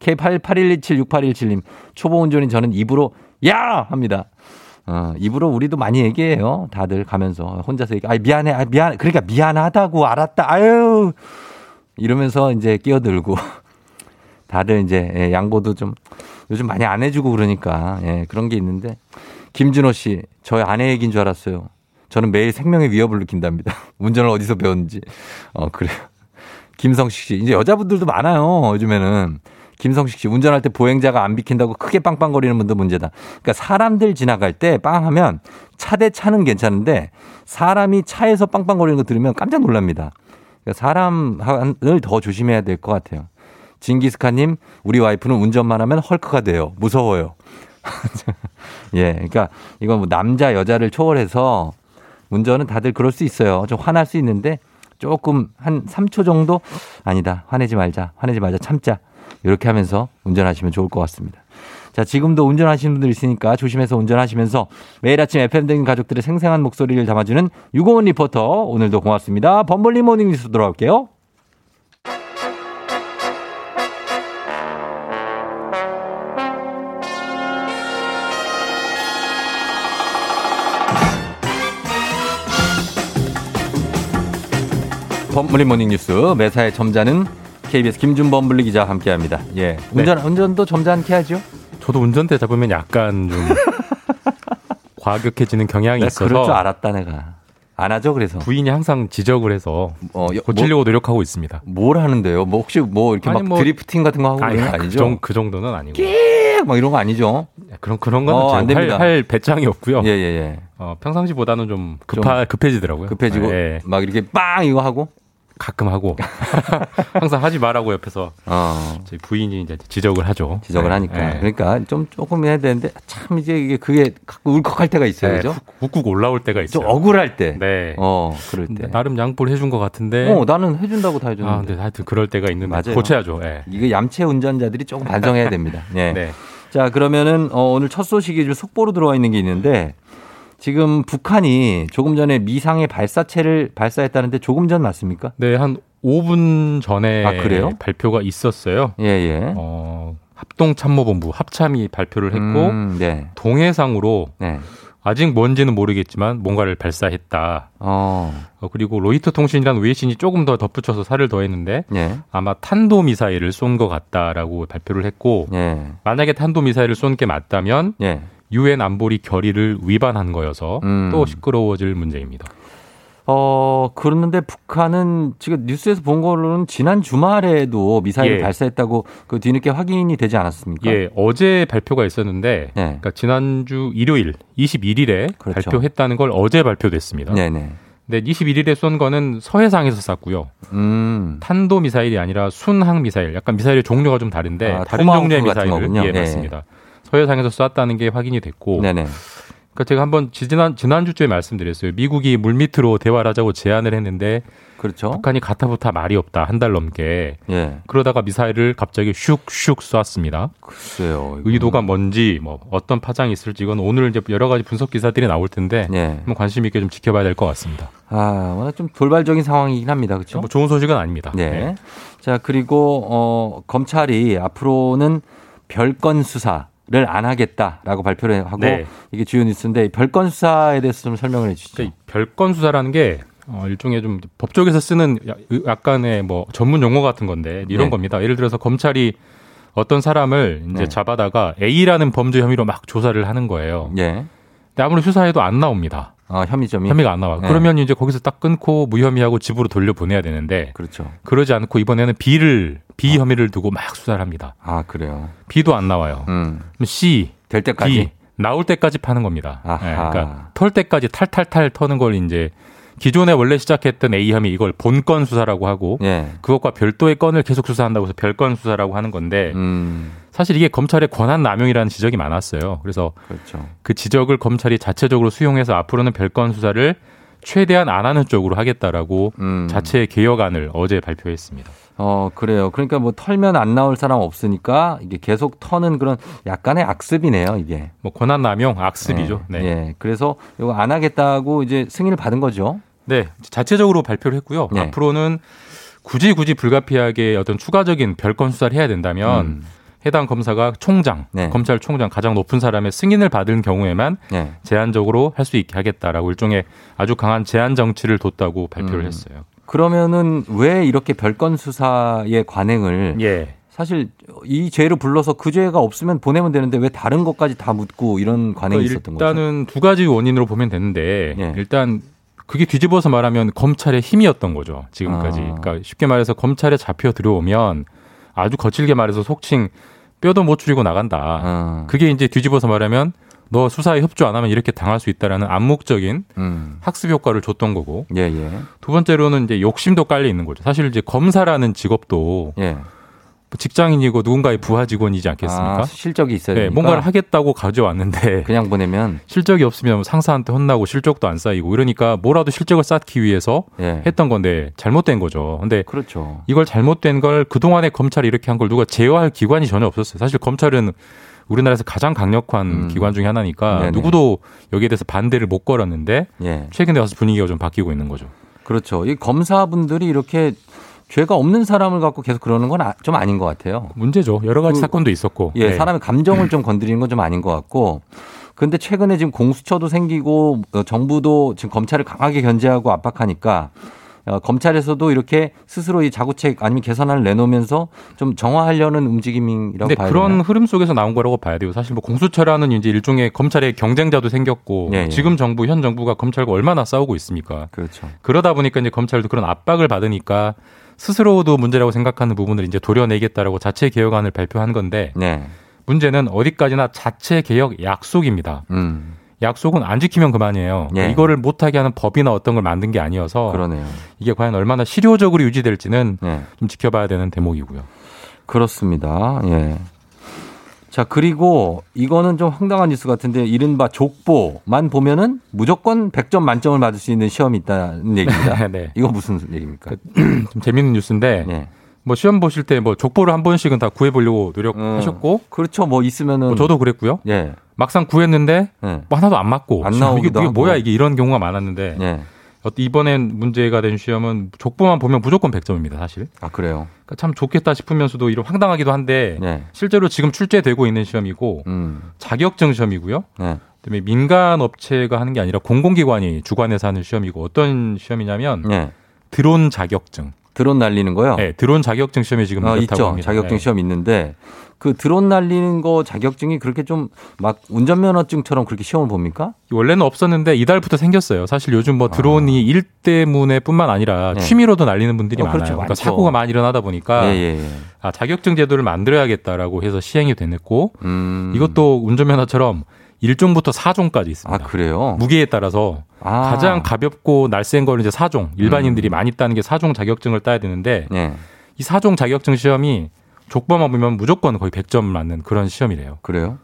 K8812768117님, 초보 운전인 저는 입으로, 야! 합니다. 어, 입으로 우리도 많이 얘기해요. 다들 가면서. 혼자서 얘기, 아, 미안해, 아, 미안, 그러니까 미안하다고, 알았다, 아유! 이러면서 이제 끼어들고. 다들 이제, 예, 양보도 좀, 요즘 많이 안 해주고 그러니까, 예, 그런 게 있는데. 김준호 씨, 저희 아내 얘기인 줄 알았어요. 저는 매일 생명의 위협을 느낀답니다. 운전을 어디서 배웠는지. 어, 그래요. 김성식 씨, 이제 여자분들도 많아요. 요즘에는. 김성식 씨, 운전할 때 보행자가 안 비킨다고 크게 빵빵거리는 분도 문제다. 그러니까 사람들 지나갈 때 빵 하면 차 대 차는 괜찮은데 사람이 차에서 빵빵거리는 거 들으면 깜짝 놀랍니다. 그러니까 사람을 더 조심해야 될 것 같아요. 징기스카님, 우리 와이프는 운전만 하면 헐크가 돼요. 무서워요. 예, 그러니까 이건 뭐 남자 여자를 초월해서 운전은 다들 그럴 수 있어요. 좀 화날 수 있는데 조금 한 3초 정도 아니다. 화내지 말자. 화내지 말자. 참자. 이렇게 하면서 운전하시면 좋을 것 같습니다. 자, 지금도 운전하시는 분들 있으니까 조심해서 운전하시면서 매일 아침 FM 대행진 가족들의 생생한 목소리를 담아주는 유고원 리포터 오늘도 고맙습니다. 범블리 모닝 뉴스 돌아올게요. 범블리 모닝 뉴스 매사에 점자는 KBS 김준범블리 기자와 함께합니다. 예, 운전 운전도 점잖게 하죠. 저도 운전대 잡으면 약간 좀 과격해지는 경향이 내가 있어서 그럴 줄 알았다 내가. 안 하죠 그래서. 부인이 항상 지적을 해서 어, 여- 고치려고 노력하고 있습니다. 뭘 하는데요? 뭐 혹시 뭐 이렇게 막 뭐- drifting 같은 거 하고 아니, 그런 거 그, 아니죠? 정, 그 정도는 아니고. 막 이런 거 아니죠? 그런 그런 거는 어, 안 됩니다. 할, 할 배짱이 없고요. 예, 예, 예. 어, 평상시보다는 좀 급하 급해지더라고요. 급해지고 예. 막 이렇게 빵 이거 하고 가끔 하고 항상 하지 말라고 옆에서 어. 저희 부인이 이제 지적을 하죠. 지적을 네, 하니까 네. 그러니까 좀 조금 해야 되는데 참 이제 이게 그게 가끔 울컥할 때가 있어요, 네, 그죠? 훅훅 올라올 때가 있어요. 좀 억울할 때. 네. 어, 그럴 때. 나름 양보를 해준 것 같은데. 어, 나는 해준다고 다 해줬는데. 아, 근데 하여튼 그럴 때가 있는데 맞아요. 고쳐야죠. 예. 이게 얌체 운전자들이 조금 반성해야 됩니다. 네. 네. 자, 그러면 어, 오늘 첫 소식이 좀 속보로 들어와 있는 게 있는데 지금 북한이 조금 전에 미상의 발사체를 발사했다는데 조금 전 맞습니까? 네, 한 5분 전에 아, 그래요? 발표가 있었어요. 예, 예. 어, 합동참모본부 합참이 발표를 했고 음, 네. 동해상으로 네. 아직 뭔지는 모르겠지만 뭔가를 발사했다. 어. 어, 그리고 로이터 통신이라는 외신이 조금 더 덧붙여서 살을 더했는데 예. 아마 탄도 미사일을 쏜 것 같다라고 발표를 했고 예. 만약에 탄도 미사일을 쏜 게 맞다면 예. 유엔 안보리 결의를 위반한 거여서 음. 또 시끄러워질 문제입니다. 어, 그런데 북한은 지금 뉴스에서 본 걸로는 지난 주말에도 미사일을 예. 발사했다고 그 뒤늦게 확인이 되지 않았습니까? 예, 어제 발표가 있었는데 네. 그러니까 지난주 일요일 21일에 그렇죠. 발표했다는 걸 어제 발표됐습니다. 네네. 근데 21일에 쏜 거는 서해상에서 쐈고요. 음. 탄도 미사일이 아니라 순항 미사일, 약간 미사일의 종류가 좀 다른데 아, 다른 종류의 미사일을. 예, 예. 맞습니다. 서해상에서 쐈다는 게 확인이 됐고 네네. 그러니까 제가 한번 지난 지난주에 말씀드렸어요. 미국이 물 밑으로 대화를 하자고 제안을 했는데 그렇죠. 북한이 가타부타 말이 없다 한 달 넘게 예. 그러다가 미사일을 갑자기 슉슉 쐈습니다. 글쎄요. 이거. 의도가 뭔지 뭐 어떤 파장이 있을지 이건 오늘 이제 여러 가지 분석 기사들이 나올 텐데 예. 한번 관심 있게 좀 지켜봐야 될 것 같습니다. 아, 워낙 좀 돌발적인 상황이긴 합니다. 그렇죠? 뭐 좋은 소식은 아닙니다. 네. 자, 그리고 어 검찰이 앞으로는 별건 수사 를안 하겠다라고 발표를 하고 네. 이게 주요 뉴스인데 별건 수사에 대해서 좀 설명을 해 주시죠. 그러니까 이 별건 수사라는 게 어, 일종의 좀 법조계에서 쓰는 야- 약간의 뭐 전문 용어 같은 건데 이런 네. 겁니다. 예를 들어서 검찰이 어떤 사람을 이제 네. 잡아다가 A라는 범죄 혐의로 막 조사를 하는 거예요. 예. 근데 아무리 수사해도 안 나옵니다. 아, 혐의점이 혐의가 안 나와. 네. 그러면 이제 거기서 딱 끊고 무혐의하고 집으로 돌려 보내야 되는데 그렇죠. 그러지 않고 이번에는 B를 B 혐의를 두고 막 수사를 합니다. 아, 그래요. B도 안 나와요. 음. 그럼 C, 될 때까지 D 나올 때까지 파는 겁니다. 예, 그러니까 털 때까지 탈탈탈 터는 걸 이제 기존에 원래 시작했던 A 혐의 이걸 본건 수사라고 하고 예. 그것과 별도의 건을 계속 수사한다고 해서 별건 수사라고 하는 건데 음. 사실 이게 검찰의 권한 남용이라는 지적이 많았어요. 그래서 그렇죠. 그 지적을 검찰이 자체적으로 수용해서 앞으로는 별건 수사를 최대한 안 하는 쪽으로 하겠다라고 음. 자체 개혁안을 어제 발표했습니다. 어, 그래요. 그러니까 뭐 털면 안 나올 사람 없으니까 이게 계속 터는 그런 약간의 악습이네요, 이게. 뭐 권한 남용 악습이죠. 예. 네. 예. 그래서 이거 안 하겠다고 이제 승인을 받은 거죠. 네, 자체적으로 발표를 했고요. 네. 앞으로는 굳이 굳이 불가피하게 어떤 추가적인 별건 수사를 해야 된다면 음. 해당 검사가 총장, 네. 검찰총장 가장 높은 사람의 승인을 받은 경우에만 예. 제한적으로 할 수 있게 하겠다라고 일종의 아주 강한 제한 정치를 뒀다고 발표를 음. 했어요. 그러면은 왜 이렇게 별건 수사의 관행을 예. 사실 이 죄를 불러서 그 죄가 없으면 보내면 되는데 왜 다른 것까지 다 묻고 이런 관행이 그러니까 있었던 거죠? 일단은 두 가지 원인으로 보면 되는데 예. 일단 그게 뒤집어서 말하면 검찰의 힘이었던 거죠 지금까지. 아. 그러니까 쉽게 말해서 검찰에 잡혀 들어오면 아주 거칠게 말해서 속칭 뼈도 못 추리고 나간다. 아. 그게 이제 뒤집어서 말하면 너 수사에 협조 안 하면 이렇게 당할 수 있다라는 암묵적인 음. 학습 효과를 줬던 거고 예, 예. 두 번째로는 이제 욕심도 깔려 있는 거죠. 사실 이제 검사라는 직업도 예. 직장인이고 누군가의 부하 직원이지 않겠습니까? 아, 실적이 있어야 네, 되니까. 뭔가를 하겠다고 가져왔는데 그냥 보내면 실적이 없으면 상사한테 혼나고 실적도 안 쌓이고 이러니까 뭐라도 실적을 쌓기 위해서 예. 했던 건데 잘못된 거죠. 근데 그렇죠. 이걸 잘못된 걸 그동안에 검찰이 이렇게 한 걸 누가 제어할 기관이 전혀 없었어요. 사실 검찰은 우리나라에서 가장 강력한 음. 기관 중에 하나니까 네네. 누구도 여기에 대해서 반대를 못 걸었는데 예. 최근에 와서 분위기가 좀 바뀌고 있는 거죠. 그렇죠. 이 검사분들이 이렇게 죄가 없는 사람을 갖고 계속 그러는 건 좀 아닌 것 같아요. 문제죠. 여러 가지 그- 사건도 있었고. 예, 네. 사람의 감정을 좀 건드리는 건 좀 아닌 것 같고. 근데 최근에 지금 공수처도 생기고 어, 정부도 지금 검찰을 강하게 견제하고 압박하니까 어, 검찰에서도 이렇게 스스로 이 자구책 아니면 개선안을 내놓으면서 좀 정화하려는 움직임이라고 근데 봐야 그런 되나요? 흐름 속에서 나온 거라고 봐야 돼요. 사실 뭐 공수처라는 이제 일종의 검찰의 경쟁자도 생겼고 예, 예. 지금 정부 현 정부가 검찰과 얼마나 싸우고 있습니까? 그렇죠. 그러다 보니까 이제 검찰도 그런 압박을 받으니까 스스로도 문제라고 생각하는 부분을 이제 도려내겠다라고 자체 개혁안을 발표한 건데 네. 문제는 어디까지나 자체 개혁 약속입니다. 음. 약속은 안 지키면 그만이에요. 예. 이거를 못하게 하는 법이나 어떤 걸 만든 게 아니어서 그러네요. 이게 과연 얼마나 실효적으로 유지될지는 네. 좀 지켜봐야 되는 대목이고요. 그렇습니다. 예. 자, 그리고 이거는 좀 황당한 뉴스 같은데 이른바 족보만 보면은 무조건 100점 만점을 받을 수 있는 시험이 있다는 얘기입니다. 네. 이거 무슨 얘기입니까? 좀 재밌는 뉴스인데 예. 뭐 시험 보실 때 뭐 족보를 한 번씩은 다 구해 보려고 노력하셨고 그렇죠. 뭐 있으면은 뭐 저도 그랬고요. 예. 막상 구했는데 예. 뭐 하나도 안 맞고 안 이게, 나오기도 이게 하고. 뭐야 이게 이런 경우가 많았는데 예. 어, 이번엔 문제가 된 시험은 족보만 보면 무조건 100점입니다, 사실. 아, 그래요. 그러니까 참 좋겠다 싶으면서도 이런 황당하기도 한데 예. 실제로 지금 출제되고 있는 시험이고 음. 자격증 시험이고요. 예. 그다음에 민간 업체가 하는 게 아니라 공공기관이 주관해서 하는 시험이고 어떤 시험이냐면 예. 드론 자격증. 드론 날리는 거요? 네, 드론 자격증 시험이 지금 어, 그렇다고 있죠. 합니다. 자격증 네. 시험 있는데 그 드론 날리는 거 자격증이 그렇게 좀 막 운전면허증처럼 그렇게 시험을 봅니까? 원래는 없었는데 이달부터 생겼어요. 사실 요즘 뭐 드론이 일 때문에뿐만 아니라 아. 네. 취미로도 날리는 분들이 어, 많아요. 그렇죠. 그러니까 많죠. 사고가 많이 일어나다 보니까 예, 예, 예. 아, 자격증 제도를 만들어야겠다라고 해서 시행이 됐고 음. 이것도 운전면허처럼 1종부터 4종까지 있습니다. 아, 그래요? 무게에 따라서 아. 가장 가볍고 날쌘 거는 이제 4종. 일반인들이 많이 따는 게 4종 자격증을 따야 되는데 예. 이 4종 자격증 시험이 족보만 보면 무조건 거의 100점 맞는 그런 시험이래요. 그래요?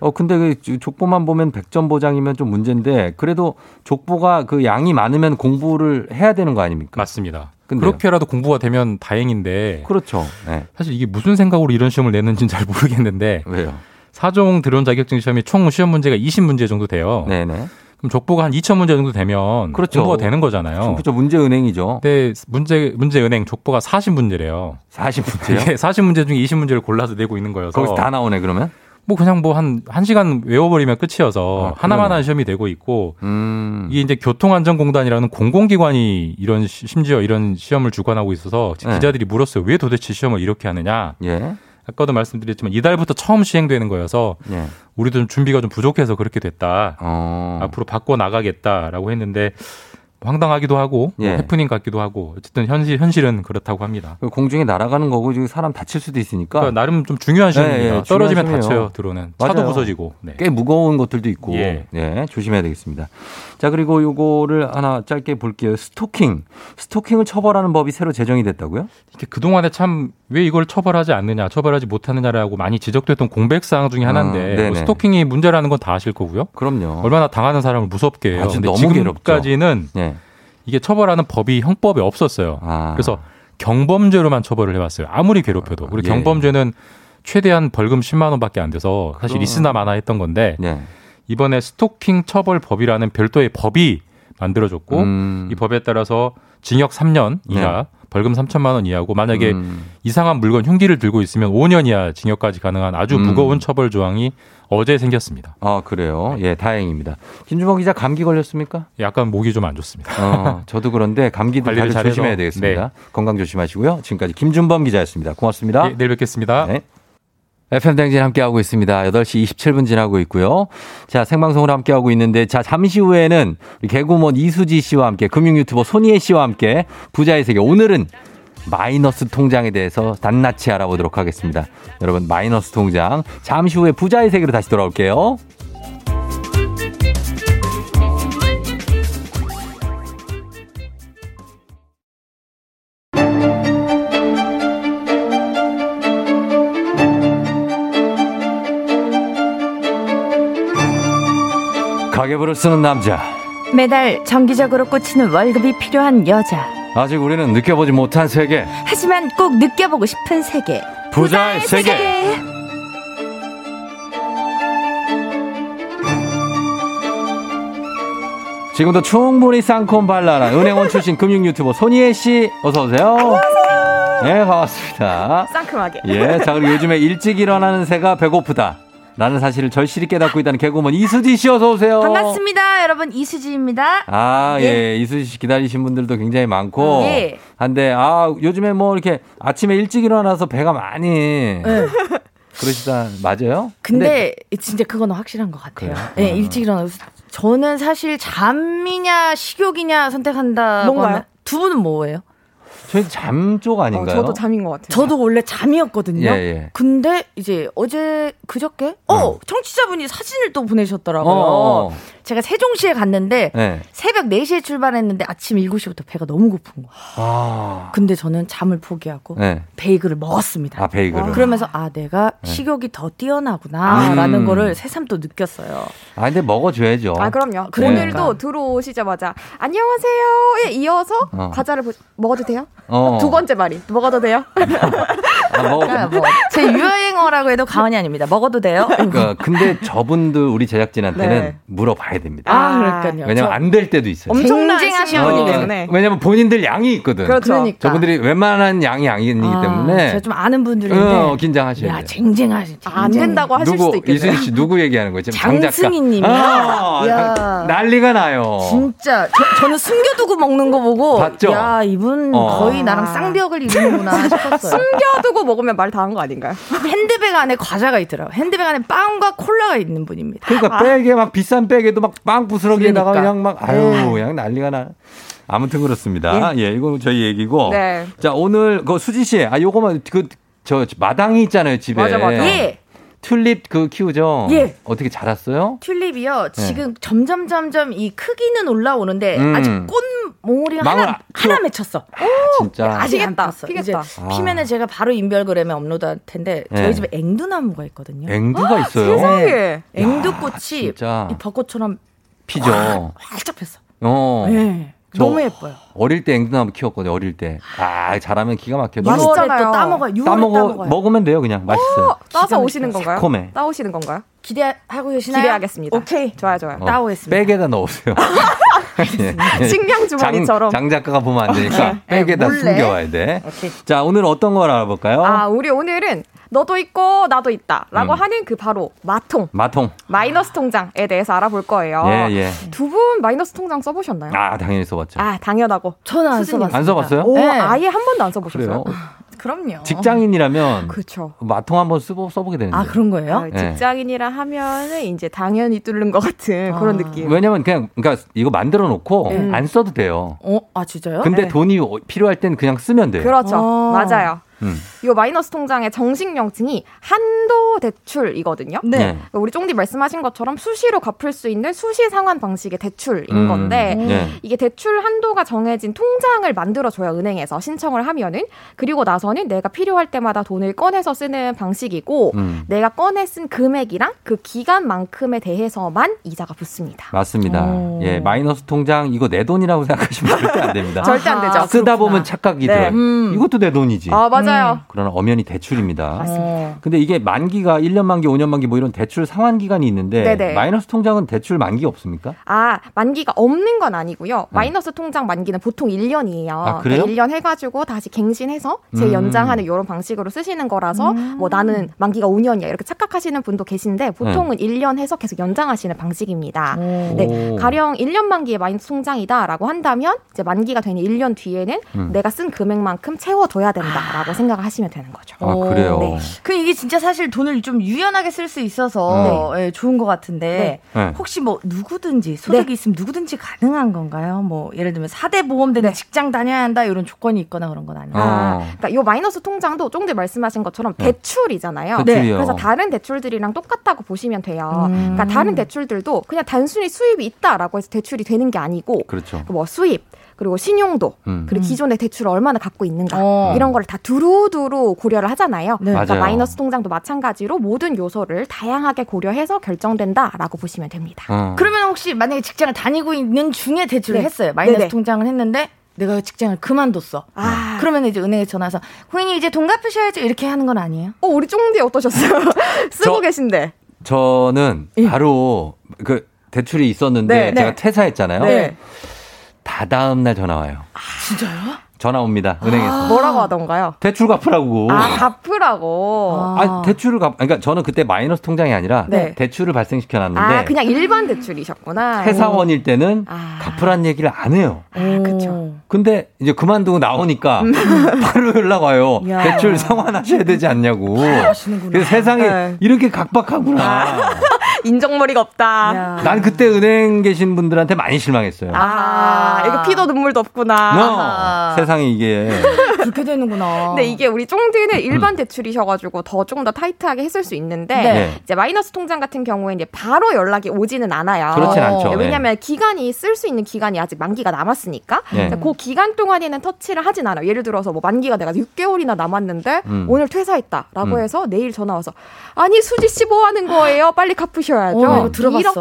어, 근데 그 족보만 보면 100점 보장이면 좀 문제인데 그래도 족보가 그 양이 많으면 공부를 해야 되는 거 아닙니까? 맞습니다. 근데요? 그렇게라도 공부가 되면 다행인데 그렇죠. 네. 사실 이게 무슨 생각으로 이런 시험을 냈는지는 잘 모르겠는데 왜요? 4종 드론 자격증 시험이 총 시험 문제가 20문제 정도 돼요. 네네. 그럼 족보가 한 2천 문제 정도 되면 그렇죠. 공부가 되는 거잖아요. 그렇죠. 문제 은행이죠. 근데 문제 문제 은행 족보가 40문제래요. 40문제요? 이게 40문제 중에 20문제를 골라서 내고 있는 거여서 거기서 다 나오네 그러면? 뭐 그냥 뭐 한 한 시간 외워버리면 끝이어서 아, 하나만. 한 시험이 되고 있고 음. 이게 이제 교통안전공단이라는 공공기관이 이런 시- 심지어 이런 시험을 주관하고 있어서 네. 기자들이 물었어요. 왜 도대체 시험을 이렇게 하느냐? 예. 아까도 말씀드렸지만 이달부터 처음 시행되는 거여서 예. 우리도 좀 준비가 좀 부족해서 그렇게 됐다. 어. 앞으로 바꿔 나가겠다라고 했는데 황당하기도 하고 뭐 예. 해프닝 같기도 하고 어쨌든 현실 현실은 그렇다고 합니다. 그 공중에 날아가는 거고 지금 사람 다칠 수도 있으니까 그러니까 나름 좀 중요한 시험입니다. 예, 예, 떨어지면. 다쳐요. 드론은 차도 맞아요. 부서지고. 네. 꽤 무거운 것들도 있고 예. 예, 조심해야 되겠습니다. 자 그리고 요거를 하나 짧게 볼게요. 스토킹, 스토킹을 처벌하는 법이 새로 제정이 됐다고요? 이게 그동안에 참 왜 이걸 처벌하지 않느냐, 처벌하지 못하느냐라고 많이 지적됐던 공백 사항 중에 하나인데 음, 네네. 뭐 스토킹이 문제라는 건 다 아실 거고요. 그럼요. 얼마나 당하는 사람을 무섭게 해요. 아주 근데 지금까지는 예. 이게 처벌하는 법이 형법에 없었어요. 아. 그래서 경범죄로만 처벌을 해왔어요. 아무리 괴롭혀도. 그리고 예. 경범죄는 최대한 벌금 10만 원밖에 안 돼서 사실 그럼. 있으나 마나 했던 건데 예. 이번에 스토킹 처벌법이라는 별도의 법이 만들어졌고 음. 이 법에 따라서 징역 3년 이하 벌금 3천만 원 이하고 만약에 네. 음. 이상한 물건 흉기를 들고 있으면 5년 이하 징역까지 가능한 아주 음. 무거운 처벌 조항이 어제 생겼습니다. 아 그래요? 예, 다행입니다. 김주먹 기자 감기 걸렸습니까? 약간 목이 좀 안 좋습니다. 어, 저도 그런데 감기도 관리를 다들 잘해서. 조심해야 되겠습니다. 네. 건강 조심하시고요. 지금까지 김준범 기자였습니다. 고맙습니다. 예, 내일 뵙겠습니다. 네. FM 댕진 함께하고 있습니다. 8시 27분 지나고 있고요. 자, 생방송으로 함께하고 있는데, 자, 잠시 후에는 개구먼 이수지 씨와 함께, 금융 유튜버 손희애 씨와 함께 부자의 세계. 오늘은 마이너스 통장에 대해서 낱낱이 알아보도록 하겠습니다. 여러분, 마이너스 통장. 잠시 후에 부자의 세계로 다시 돌아올게요. 가계부를 쓰는 남자. 매달 정기적으로 꽂히는 월급이 필요한 여자. 아직 우리는 느껴보지 못한 세계. 하지만 꼭 느껴보고 싶은 세계. 부자의 세계. 지금도 충분히 쌍콤발랄한 은행원 출신 금융 유튜버 손희애 씨 어서 오세요. 안녕하세요. 네 반갑습니다. 상큼하게. 예, 자 그리고 요즘에 일찍 일어나는 새가 배고프다. 라는 사실을 절실히 깨닫고 있다는 개그우먼 이수지 씨 어서 오세요. 반갑습니다. 여러분 이수지입니다. 아, 예. 이수지 씨 기다리신 분들도 굉장히 많고. 예. 한데, 아, 요즘에 뭐 이렇게 아침에 일찍 일어나서 배가 많이. 네. 그러시다, 맞아요? 근데 진짜 그건 확실한 것 같아요. 그래요? 네, 어. 일찍 일어나서 저는 사실 잠이냐 식욕이냐 선택한다고 뭔가요? 하면 두 분은 뭐예요? 저희 잠 쪽 아닌가요? 저도 잠인 것 같아요. 저도 원래 잠이었거든요. 예, 예. 근데 이제 어제 그저께 어 청취자분이 사진을 또 보내셨더라고요. 어, 어. 제가 세종시에 갔는데 네. 새벽 4시에 출발했는데 아침 7시부터 배가 너무 고픈 거예요. 아. 근데 저는 잠을 포기하고 네. 베이글을 먹었습니다. 아, 베이글을. 그러면서 아 내가 네. 식욕이 더 뛰어나구나라는 음. 거를 새삼 또 느꼈어요. 아, 근데 먹어줘야죠. 아 그럼요. 그러니까. 오늘도 들어오시자마자 안녕하세요에 이어서 어. 과자를 보- 먹어도 돼요? 어. 두 번째 말이 먹어도 돼요? 아, 먹- 그러니까 뭐, 제 유행어라고 해도 과언이 아닙니다. 먹어도 돼요? 그러니까 근데 저분들 우리 제작진한테는 네. 물어봐야 됩니다. 아, 그러니까요. 왜냐면 저안될 때도 있어요. 분이기 분이기 때문에. 왜냐면 본인들 양이 있거든. 그렇죠. 그러니까. 저분들이 웬만한 양이 아니기 아, 때문에 제가 좀 아는 분들인데 어, 긴장하셔야 야 돼요. 쟁쟁하시. 아, 안 된다고 하실 누구 수도 있겠네요. 이순희 씨 누구 얘기하는 거지? 장승희님이요? 아, 야. 장- 난리가 나요. 진짜 저, 저는 숨겨두고 먹는 거 보고 봤죠? 야 이분 어. 거의 나랑 쌍벽을 이루는구나 싶었어요. 숨겨두고 먹으면 말 다 한 거 아닌가요? 핸드백 안에 과자가 있더라고. 핸드백 안에 빵과 콜라가 있는 분입니다. 그러니까 백에 막 비싼 백에도 막빵 부스러기에다가 그러니까. 그냥 막 아유 그냥 난리가 나. 아무튼 그렇습니다. 예, 이거 저희 얘기고. 네. 자 오늘 그 수지 씨, 아 요거만 그 저 마당이 있잖아요 집에. 맞아, 맞아. 예. 튤립 그 키우죠. 예. 어떻게 자랐어요? 튤립이요. 네. 지금 점점 점점 이 크기는 올라오는데 음. 아직 꽃 몽우리가 하나 안- 키워- 하나 맺혔어. 진짜. 아직 안 피겠다, 폈어. 피겠다. 이제 아. 피면은 제가 바로 인별그램에 업로드할 텐데 저희 네. 집에 앵두나무가 있거든요. 앵두가 있어요. 세상에. 앵두꽃이 진짜. 이 벚꽃처럼 피죠. 활짝 폈어. 어. 네. 저 너무 예뻐요. 어릴 때 앵두나무 키웠거든요. 어릴 때. 아 잘하면 기가 막혀. 6월에 맛있잖아요. 또 따먹어요. 6월에 따먹어 따먹어요. 먹으면 돼요. 그냥 맛있어요. 따서 기가 오시는 건가요? 새콤해. 따오시는 건가요? 기대하고 계시나요? 기대하겠습니다. 오케이. 좋아요, 좋아요. 어, 따오겠습니다. 백에다 넣으세요. 예, 예. 식량 주머니처럼. 장, 장 작가가 보면 안 되니까 네, 백에다 몰래. 숨겨와야 돼. 오케이. 자 오늘 어떤 걸 알아볼까요? 아, 우리 오늘은 너도 있고 나도 있다라고 음. 하는 그 바로 마통 마통. 마이너스 통장에 대해서 알아볼 거예요. 예, 예. 두 분 마이너스 통장 써보셨나요? 아 당연히 써봤죠. 아, 당연하고. 저는 안. 써봤어요. 안 써봤어요? 오, 네. 아예 한 번도 안 써보셨어요? 그래요? 그럼요. 직장인이라면 그렇죠. 마통 한번 쓰고 써보게 되는데. 아 그런 거예요? 아, 직장인이라 하면은 이제 당연히 뚫는 것 같은 아. 그런 느낌. 왜냐면 그냥 그러니까 이거 만들어 놓고 음. 안 써도 돼요. 어? 아 진짜요? 근데 네. 돈이 필요할 땐 그냥 쓰면 돼요. 그렇죠. 아. 맞아요. 음. 이 마이너스 통장의 정식 명칭이 한도 대출이거든요. 네. 그러니까 우리 쫑디 말씀하신 것처럼 수시로 갚을 수 있는 수시 상환 방식의 대출인 음. 건데 네. 이게 대출 한도가 정해진 통장을 만들어줘야 은행에서 신청을 하면은 그리고 나서는 내가 필요할 때마다 돈을 꺼내서 쓰는 방식이고 음. 내가 꺼내 쓴 금액이랑 그 기간만큼에 대해서만 이자가 붙습니다. 맞습니다. 오. 예, 마이너스 통장 이거 내 돈이라고 생각하시면 절대 안 됩니다. 절대 안 되죠. 쓰다 보면 착각이 네. 들어요. 음. 이것도 내 돈이지. 아 맞아요. 그러나 엄연히 대출입니다. 어. 근데 이게 만기가 1년 만기, 5년 만기 뭐 이런 대출 상환 기간이 있는데 네네. 마이너스 통장은 대출 만기 없습니까? 아, 만기가 없는 건 아니고요. 마이너스 통장 만기는 보통 1년이에요. 네. 아, 그래요? 1년 해 가지고 다시 갱신해서 재연장하는 이런 방식으로 쓰시는 거라서 뭐 나는 만기가 5년이야 이렇게 착각하시는 분도 계신데 보통은 1년 해서 계속 연장하시는 방식입니다. 네, 오. 가령 1년 만기의 마이너스 통장이다라고 한다면 이제 만기가 되는 1년 뒤에는 음. 내가 쓴 금액만큼 채워둬야 된다라고 생각을 하시면 되는 거죠. 아, 그래요? 네. 그 이게 진짜 사실 돈을 좀 유연하게 쓸 수 있어서 예, 좋은 것 같은데 네. 혹시 뭐 누구든지 소득이 있으면 누구든지 가능한 건가요? 뭐 예를 들면 4대 보험되는 직장 다녀야 한다 이런 조건이 있거나 그런 건 아니에요. 어. 그러니까 요 마이너스 통장도 쫑들 말씀하신 것처럼 네. 대출이잖아요. 대출이요. 그래서 다른 대출들이랑 똑같다고 보시면 돼요. 음. 그러니까 다른 대출들도 그냥 단순히 수입이 있다라고 해서 대출이 되는 게 아니고 그렇죠. 뭐 수입 그리고 신용도 음. 그리고 기존의 대출을 얼마나 갖고 있는가 어. 이런 거를 다 두루두루 고려를 하잖아요. 네. 그러니까 맞아요. 마이너스 통장도 마찬가지로 모든 요소를 다양하게 고려해서 결정된다라고 보시면 됩니다. 어. 그러면 혹시 만약에 직장을 다니고 있는 중에 대출을 네. 했어요. 마이너스 네네. 통장을 했는데 내가 직장을 그만뒀어. 아. 그러면 이제 은행에 전화해서 고객님 이제 돈 갚으셔야죠 이렇게 하는 건 아니에요? 어, 우리 쫑디 어떠셨어요? 쓰고 저- 계신데. 저는 바로 그 대출이 있었는데 네, 제가 네. 퇴사했잖아요. 네. 다 다음 날 전화 와요. 진짜요? 전화 옵니다. 은행에서. 뭐라고 하던가요? 대출 갚으라고. 아, 갚으라고. 아, 대출을 갚, 그러니까 저는 그때 마이너스 통장이 아니라 네. 대출을 발생시켜 놨는데 아, 그냥 일반 대출이셨구나. 회사원일 때는 아. 갚으란 얘기를 안 해요. 아, 그쵸. 근데 이제 그만두고 나오니까 바로 연락 와요. 야. 대출 상환하셔야 되지 않냐고. 그래서 세상에 네. 이렇게 각박하구나. 인정머리가 없다. 난 그때 은행 계신 분들한테 많이 실망했어요. 아, 이거 피도 눈물도 없구나. 어, 세상에 이게 그렇게 되는구나. 근데 이게 우리 쫑디는 일반 대출이셔가지고 더좀더 타이트하게 했을 수 있는데 네. 이제 마이너스 통장 같은 경우에 이제 바로 연락이 오지는 않아요. 그렇진 않죠. 네, 왜냐하면 기간이 쓸 수 있는 기간이 아직 만기가 남았으니까 네. 그 기간 동안에는 터치를 하진 않아요. 예를 들어서 뭐 만기가 내가 6개월이나 남았는데 음. 오늘 퇴사했다라고 음. 해서 내일 전화 와서 아니 수지 씨 뭐 하는 거예요? 빨리 갚으셔야죠. 어.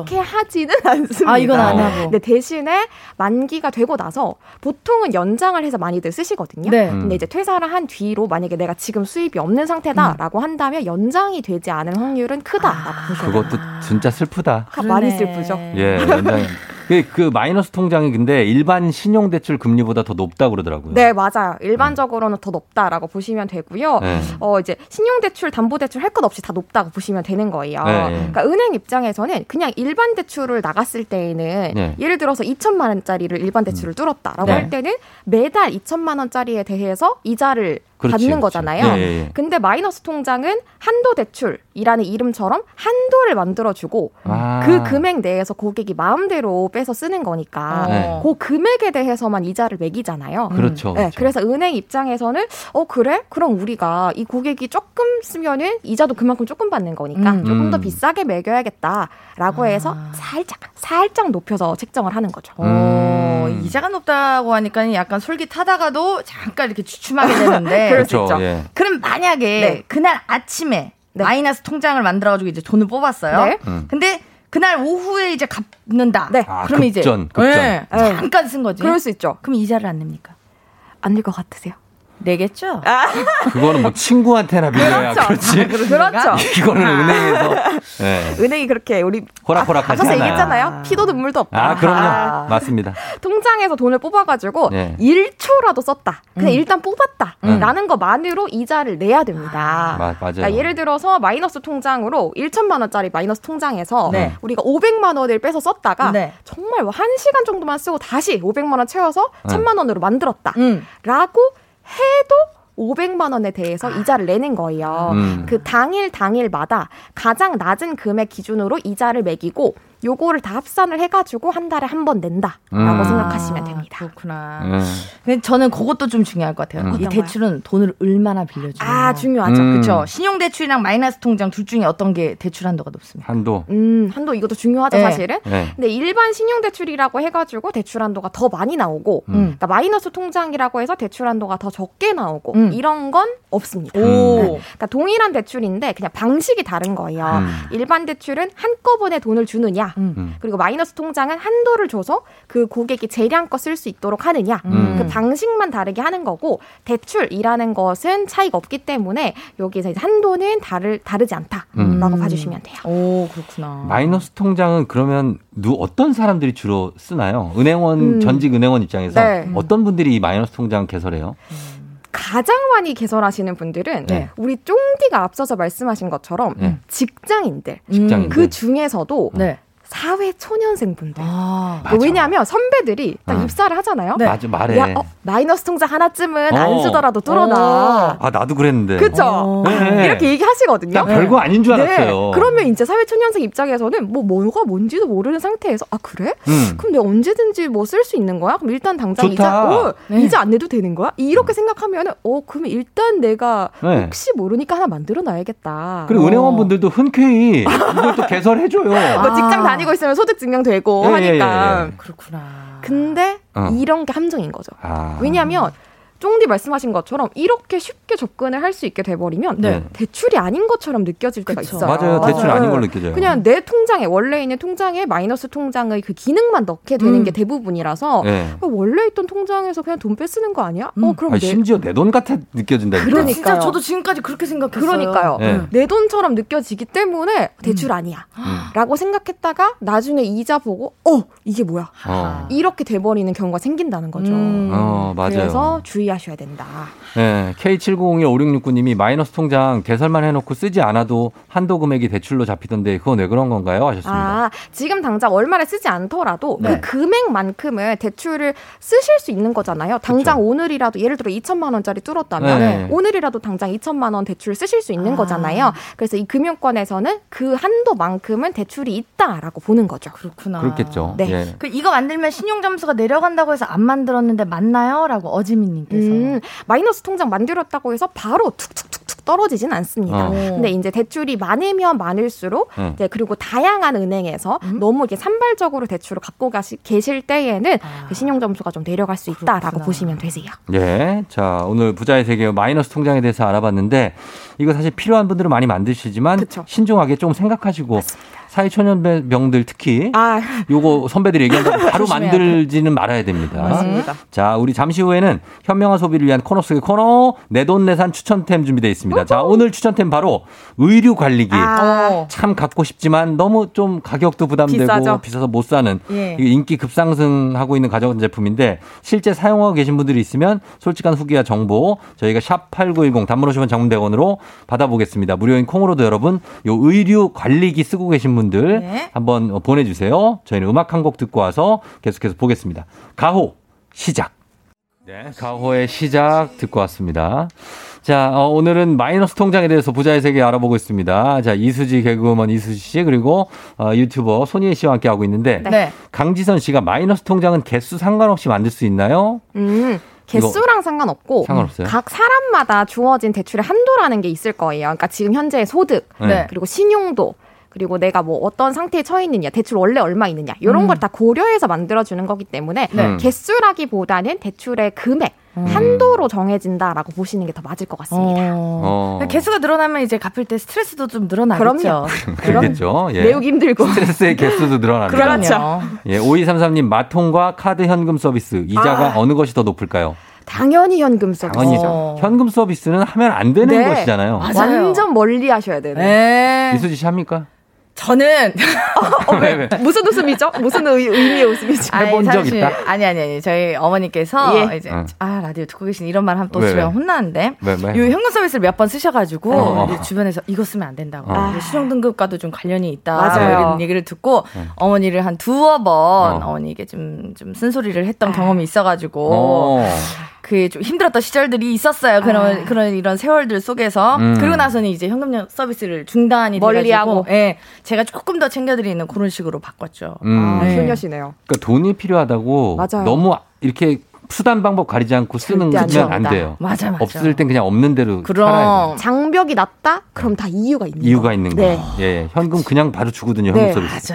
이렇게 하지는 않습니다. 아, 이건 안 하고. 근데 대신에 만기가 되고 나서 보통은 연장을 해서 많이들 쓰시거든요. 네. 근데 이제 퇴사를 한 뒤로 만약에 내가 지금 수입이 없는 상태다라고 한다면 연장이 되지 않을 확률은 크다라고 보셔야 돼요. 그것도 진짜 슬프다. 아, 많이 슬프죠. 예, 연장이. 그, 그 마이너스 통장이 근데 일반 신용대출 금리보다 더 높다고 그러더라고요. 네, 맞아요. 일반적으로는 더 높다라고 보시면 되고요. 네. 어, 이제 신용대출, 담보대출 할 것 없이 다 높다고 보시면 되는 거예요. 네, 네. 그러니까 은행 입장에서는 그냥 일반 대출을 나갔을 때에는 네. 예를 들어서 2천만 원짜리를 일반 대출을 뚫었다라고 네. 할 때는 매달 2천만 원짜리에 대해서 이자를 그렇지, 받는 그렇지. 거잖아요. 예, 예, 예. 근데 마이너스 통장은 한도 대출이라는 이름처럼 한도를 만들어주고 아. 그 금액 내에서 고객이 마음대로 빼서 쓰는 거니까 네. 그 금액에 대해서만 이자를 매기잖아요. 그렇죠, 네, 그렇죠. 그래서 은행 입장에서는 어 그래? 그럼 우리가 이 고객이 조금 쓰면은 이자도 그만큼 조금 받는 거니까 음. 조금 더 음. 비싸게 매겨야겠다라고 해서 살짝 살짝 높여서 책정을 하는 거죠. 어, 음. 이자가 높다고 하니까 약간 솔깃하다가도 잠깐 이렇게 주춤하게 되는데. 그럴 수 그렇죠. 있죠. 예. 그럼 만약에 네. 그날 아침에 네. 마이너스 통장을 만들어가지고 이제 돈을 뽑았어요. 네. 음. 근데 그날 오후에 이제 갚는다. 네. 아, 그러면 이제 급전, 급전. 네, 잠깐 쓴 거지. 그럴 수 있죠. 그럼 이자를 안 냅니까? 안될것 같으세요? 내겠죠? 그거는 뭐 친구한테나 빌려야 그렇죠. 그렇지. 그렇죠. 이거는 은행에서 예. 은행이 그렇게 우리 호락호락하지 앞서서 않아요. 얘기했잖아요. 피도 눈물도 없다. 아, 그럼요. 맞습니다. 통장에서 돈을 뽑아가지고 네. 1초라도 썼다. 그냥 음. 일단 뽑았다라는 것만으로 이자를 내야 됩니다. 마- 맞아요. 그러니까 예를 들어서 마이너스 통장으로 1천만 원짜리 마이너스 통장에서 네. 우리가 500만 원을 빼서 썼다가 네. 정말 뭐한 시간 정도만 쓰고 다시 500만 원 채워서 네. 1000만 원으로 만들었다라고 음. 해도 500만 원에 대해서 이자를 내는 거예요. 음. 그 당일 당일마다 가장 낮은 금액 기준으로 이자를 매기고 요거를 다 합산을 해가지고 한 달에 한 번 낸다라고 음. 생각하시면 됩니다. 그렇구나. 예. 근데 저는 그것도 좀 중요할 것 같아요. 음. 이 대출은 돈을 얼마나 빌려주냐. 아 중요하죠. 음. 그렇죠. 신용 대출이랑 마이너스 통장 둘 중에 어떤 게 대출 한도가 높습니까? 한도. 음 한도 이것도 중요하죠 네. 사실은. 예. 근데 일반 신용 대출이라고 해가지고 대출 한도가 더 많이 나오고, 음. 그러니까 마이너스 통장이라고 해서 대출 한도가 더 적게 나오고 음. 이런 건 없습니다. 오. 네. 그러니까 동일한 대출인데 그냥 방식이 다른 거예요. 음. 일반 대출은 한꺼번에 돈을 주느냐, 음. 그리고 마이너스 통장은 한도를 줘서 그 고객이 재량껏 쓸 수 있도록 하느냐, 음. 그 방식만 다르게 하는 거고 대출이라는 것은 차이가 없기 때문에 여기서 이제 한도는 다르 다르지 않다라고 음. 봐주시면 돼요. 오, 그렇구나. 마이너스 통장은 그러면 누 어떤 사람들이 주로 쓰나요? 은행원 음. 전직 은행원 입장에서 네. 어떤 분들이 이 마이너스 통장 개설해요? 가장 많이 개설하시는 분들은 네. 우리 쫑디가 앞서서 말씀하신 것처럼 네. 직장인들, 직장인들. 그 중에서도 네. 사회 초년생 분들. 아. 맞아. 왜냐하면 선배들이 딱 응. 입사를 하잖아요. 맞아 말해. 야, 어, 마이너스 통장 하나쯤은 안 어. 쓰더라도 뚫어놔. 아 나도 그랬는데. 그쵸? 네. 이렇게 얘기하시거든요. 난 별거 아닌 줄 알았어요. 네. 그러면 이제 사회 초년생 입장에서는 뭐 뭐가 뭔지도 모르는 상태에서 아 그래? 음. 그럼 내가 언제든지 뭐 쓸 수 있는 거야? 그럼 일단 당장 좋다. 이자 어, 네. 이자 안 내도 되는 거야? 이렇게 생각하면은 어 그러면 일단 내가 네. 혹시 모르니까 하나 만들어 놔야겠다. 그리고 어. 은행원 분들도 흔쾌히 이걸 또 개설해줘요. 뭐 직장 다 니고 있으면 소득 증명되고 예, 하니까. 예, 예, 예. 그렇구나. 근데 어. 이런 게 함정인 거죠. 아. 왜냐하면 쫑디 말씀하신 것처럼 이렇게 쉽게 접근을 할 수 있게 돼버리면 네. 대출이 아닌 것처럼 느껴질 때가 그쵸. 있어요. 맞아요. 대출 아닌 걸로 느껴져요. 그냥 내 통장에 원래 있는 통장에 마이너스 통장의 그 기능만 넣게 되는 음. 게 대부분이라서 네. 원래 있던 통장에서 그냥 돈 빼쓰는 거 아니야? 어 그럼 아니, 내 심지어 내 돈 같아 느껴진다. 근데 그러니까요. 진짜 저도 지금까지 그렇게 생각했어요. 그러니까요. 네. 내 돈처럼 느껴지기 때문에 대출 아니야. 음. 라고 생각했다가 나중에 이자 보고 어 이게 뭐야? 어. 이렇게 돼버리는 경우가 생긴다는 거죠. 음. 어, 맞아요. 그래서 멀리 하셔야 된다. 네, K79015669님이 마이너스 통장 개설만 해놓고 쓰지 않아도 한도 금액이 대출로 잡히던데 그건 왜 그런 건가요? 하셨습니다. 아, 지금 당장 얼마를 쓰지 않더라도 네. 그 금액만큼을 대출을 쓰실 수 있는 거잖아요. 당장 오늘이라도 예를 들어 2천만 원짜리 뚫었다면 네. 오늘이라도 당장 2천만 원 대출을 쓰실 수 있는 거잖아요. 그래서 이 금융권에서는 그 한도만큼은 대출이 있다라고 보는 거죠. 그렇구나. 그렇겠죠. 네. 예. 그 이거 만들면 신용 점수가 내려간다고 해서 안 만들었는데 맞나요?라고 어지민님께서. 음, 마이너스 통장 만들었다고 해서 바로 툭툭툭툭 떨어지진 않습니다. 어. 근데 이제 대출이 많으면 많을수록 음. 이제 그리고 다양한 은행에서 너무 이게 산발적으로 대출을 갖고 가시, 계실 때에는 그 신용 점수가 좀 내려갈 수 있다라고 보시면 되세요. 예. 자, 오늘 부자의 세계 마이너스 통장에 대해서 알아봤는데 이거 사실 필요한 분들은 많이 만드시지만 신중하게 좀 생각하시고 사회초년병들 특히 아. 요거 선배들이 얘기한다고 바로 만들지는 말아야 됩니다. 맞습니다. 자, 우리 잠시 후에는 현명한 소비를 위한 코너 속의 코너 내돈내산 추천템 준비되어 있습니다. 자, 오늘 추천템 바로 의류 관리기. 아. 참 갖고 싶지만 너무 좀 가격도 부담되고 비싸죠. 비싸서 못 사는 예. 인기 급상승하고 있는 가전 제품인데 실제 사용하고 계신 분들이 있으면 솔직한 후기와 정보 저희가 샵 8910 단문 오시면 장문 100원으로 받아보겠습니다. 무료인 콩으로도 여러분 요 의류 관리기 쓰고 계신 분들 네. 한번 보내주세요. 저희는 음악 한 곡 듣고 와서 계속해서 보겠습니다. 가호 시작. 네, 가호의 시작 듣고 왔습니다. 자, 어, 오늘은 마이너스 통장에 대해서 부자의 세계 알아보고 있습니다. 자, 이수지 개그우먼 이수지 씨 그리고 어, 유튜버 손희애 씨와 함께 하고 있는데 네. 강지선 씨가 마이너스 통장은 개수 상관없이 만들 수 있나요? 음. 개수랑 상관없고 상관없어요? 각 사람마다 주어진 대출의 한도라는 게 있을 거예요. 그러니까 지금 현재의 소득, 네. 그리고 신용도, 그리고 내가 뭐 어떤 상태에 처해 있느냐, 대출 원래 얼마 있느냐, 이런 음. 걸다 고려해서 만들어주는 거기 때문에 네. 음. 개수라기보다는 대출의 금액, 한도로 정해진다라고 보시는 게 더 맞을 것 같습니다. 어. 개수가 늘어나면 이제 갚을 때 스트레스도 좀 늘어나겠죠. 그럼요. 그렇겠죠. 예. 내우기 힘들고. 스트레스의 개수도 늘어납니다. 그렇죠. 예, 5233님 마통과 카드 현금 서비스 이자가 아. 어느 것이 더 높을까요? 당연히 현금 서비스. 당연히 현금 서비스는 하면 안 되는 네. 것이잖아요. 완전 멀리 하셔야 되네. 네. 이수지 씨 합니까? 저는 왜, 왜? 무슨 웃음이죠? 무슨 의, 의미의 웃음이죠? 아니, 해본 적 사실- 있다? 아니 아니 아니 저희 어머니께서 예. 이제 응. 아 라디오 듣고 계신 이런 말 하면 또 왜, 집에 왜? 혼나는데? 요 현금 서비스를 몇 번 쓰셔가지고 어. 이제 주변에서 이거 쓰면 안 된다고 어. 그리고 신용등급과도 좀 관련이 있다 맞아요. 뭐 이런 얘기를 듣고 응. 어머니를 한 두어 번 어. 어머니에게 좀 좀 쓴소리를 했던 경험이 있어가지고 어. 그 좀 힘들었던 시절들이 있었어요. 그런 그런 이런 세월들 속에서 음. 그리고 나서는 이제 현금 서비스를 중단이 멀리하고. 돼가지고 예, 제가 조금 더 챙겨드리는 그런 식으로 바꿨죠. 음. 아, 네. 효녀시네요. 그러니까 돈이 필요하다고 맞아요. 너무 이렇게 수단 방법 가리지 않고 쓰는 절대 안 거면 안 됩니다. 돼요. 맞아, 맞아. 없을 땐 그냥 없는 대로 살아야 돼요. 장벽이 낮다? 그럼 다 이유가 있는 이유가 거. 있는 네. 거예요. 예, 현금 그냥 바로 주거든요. 현금 네, 서비스.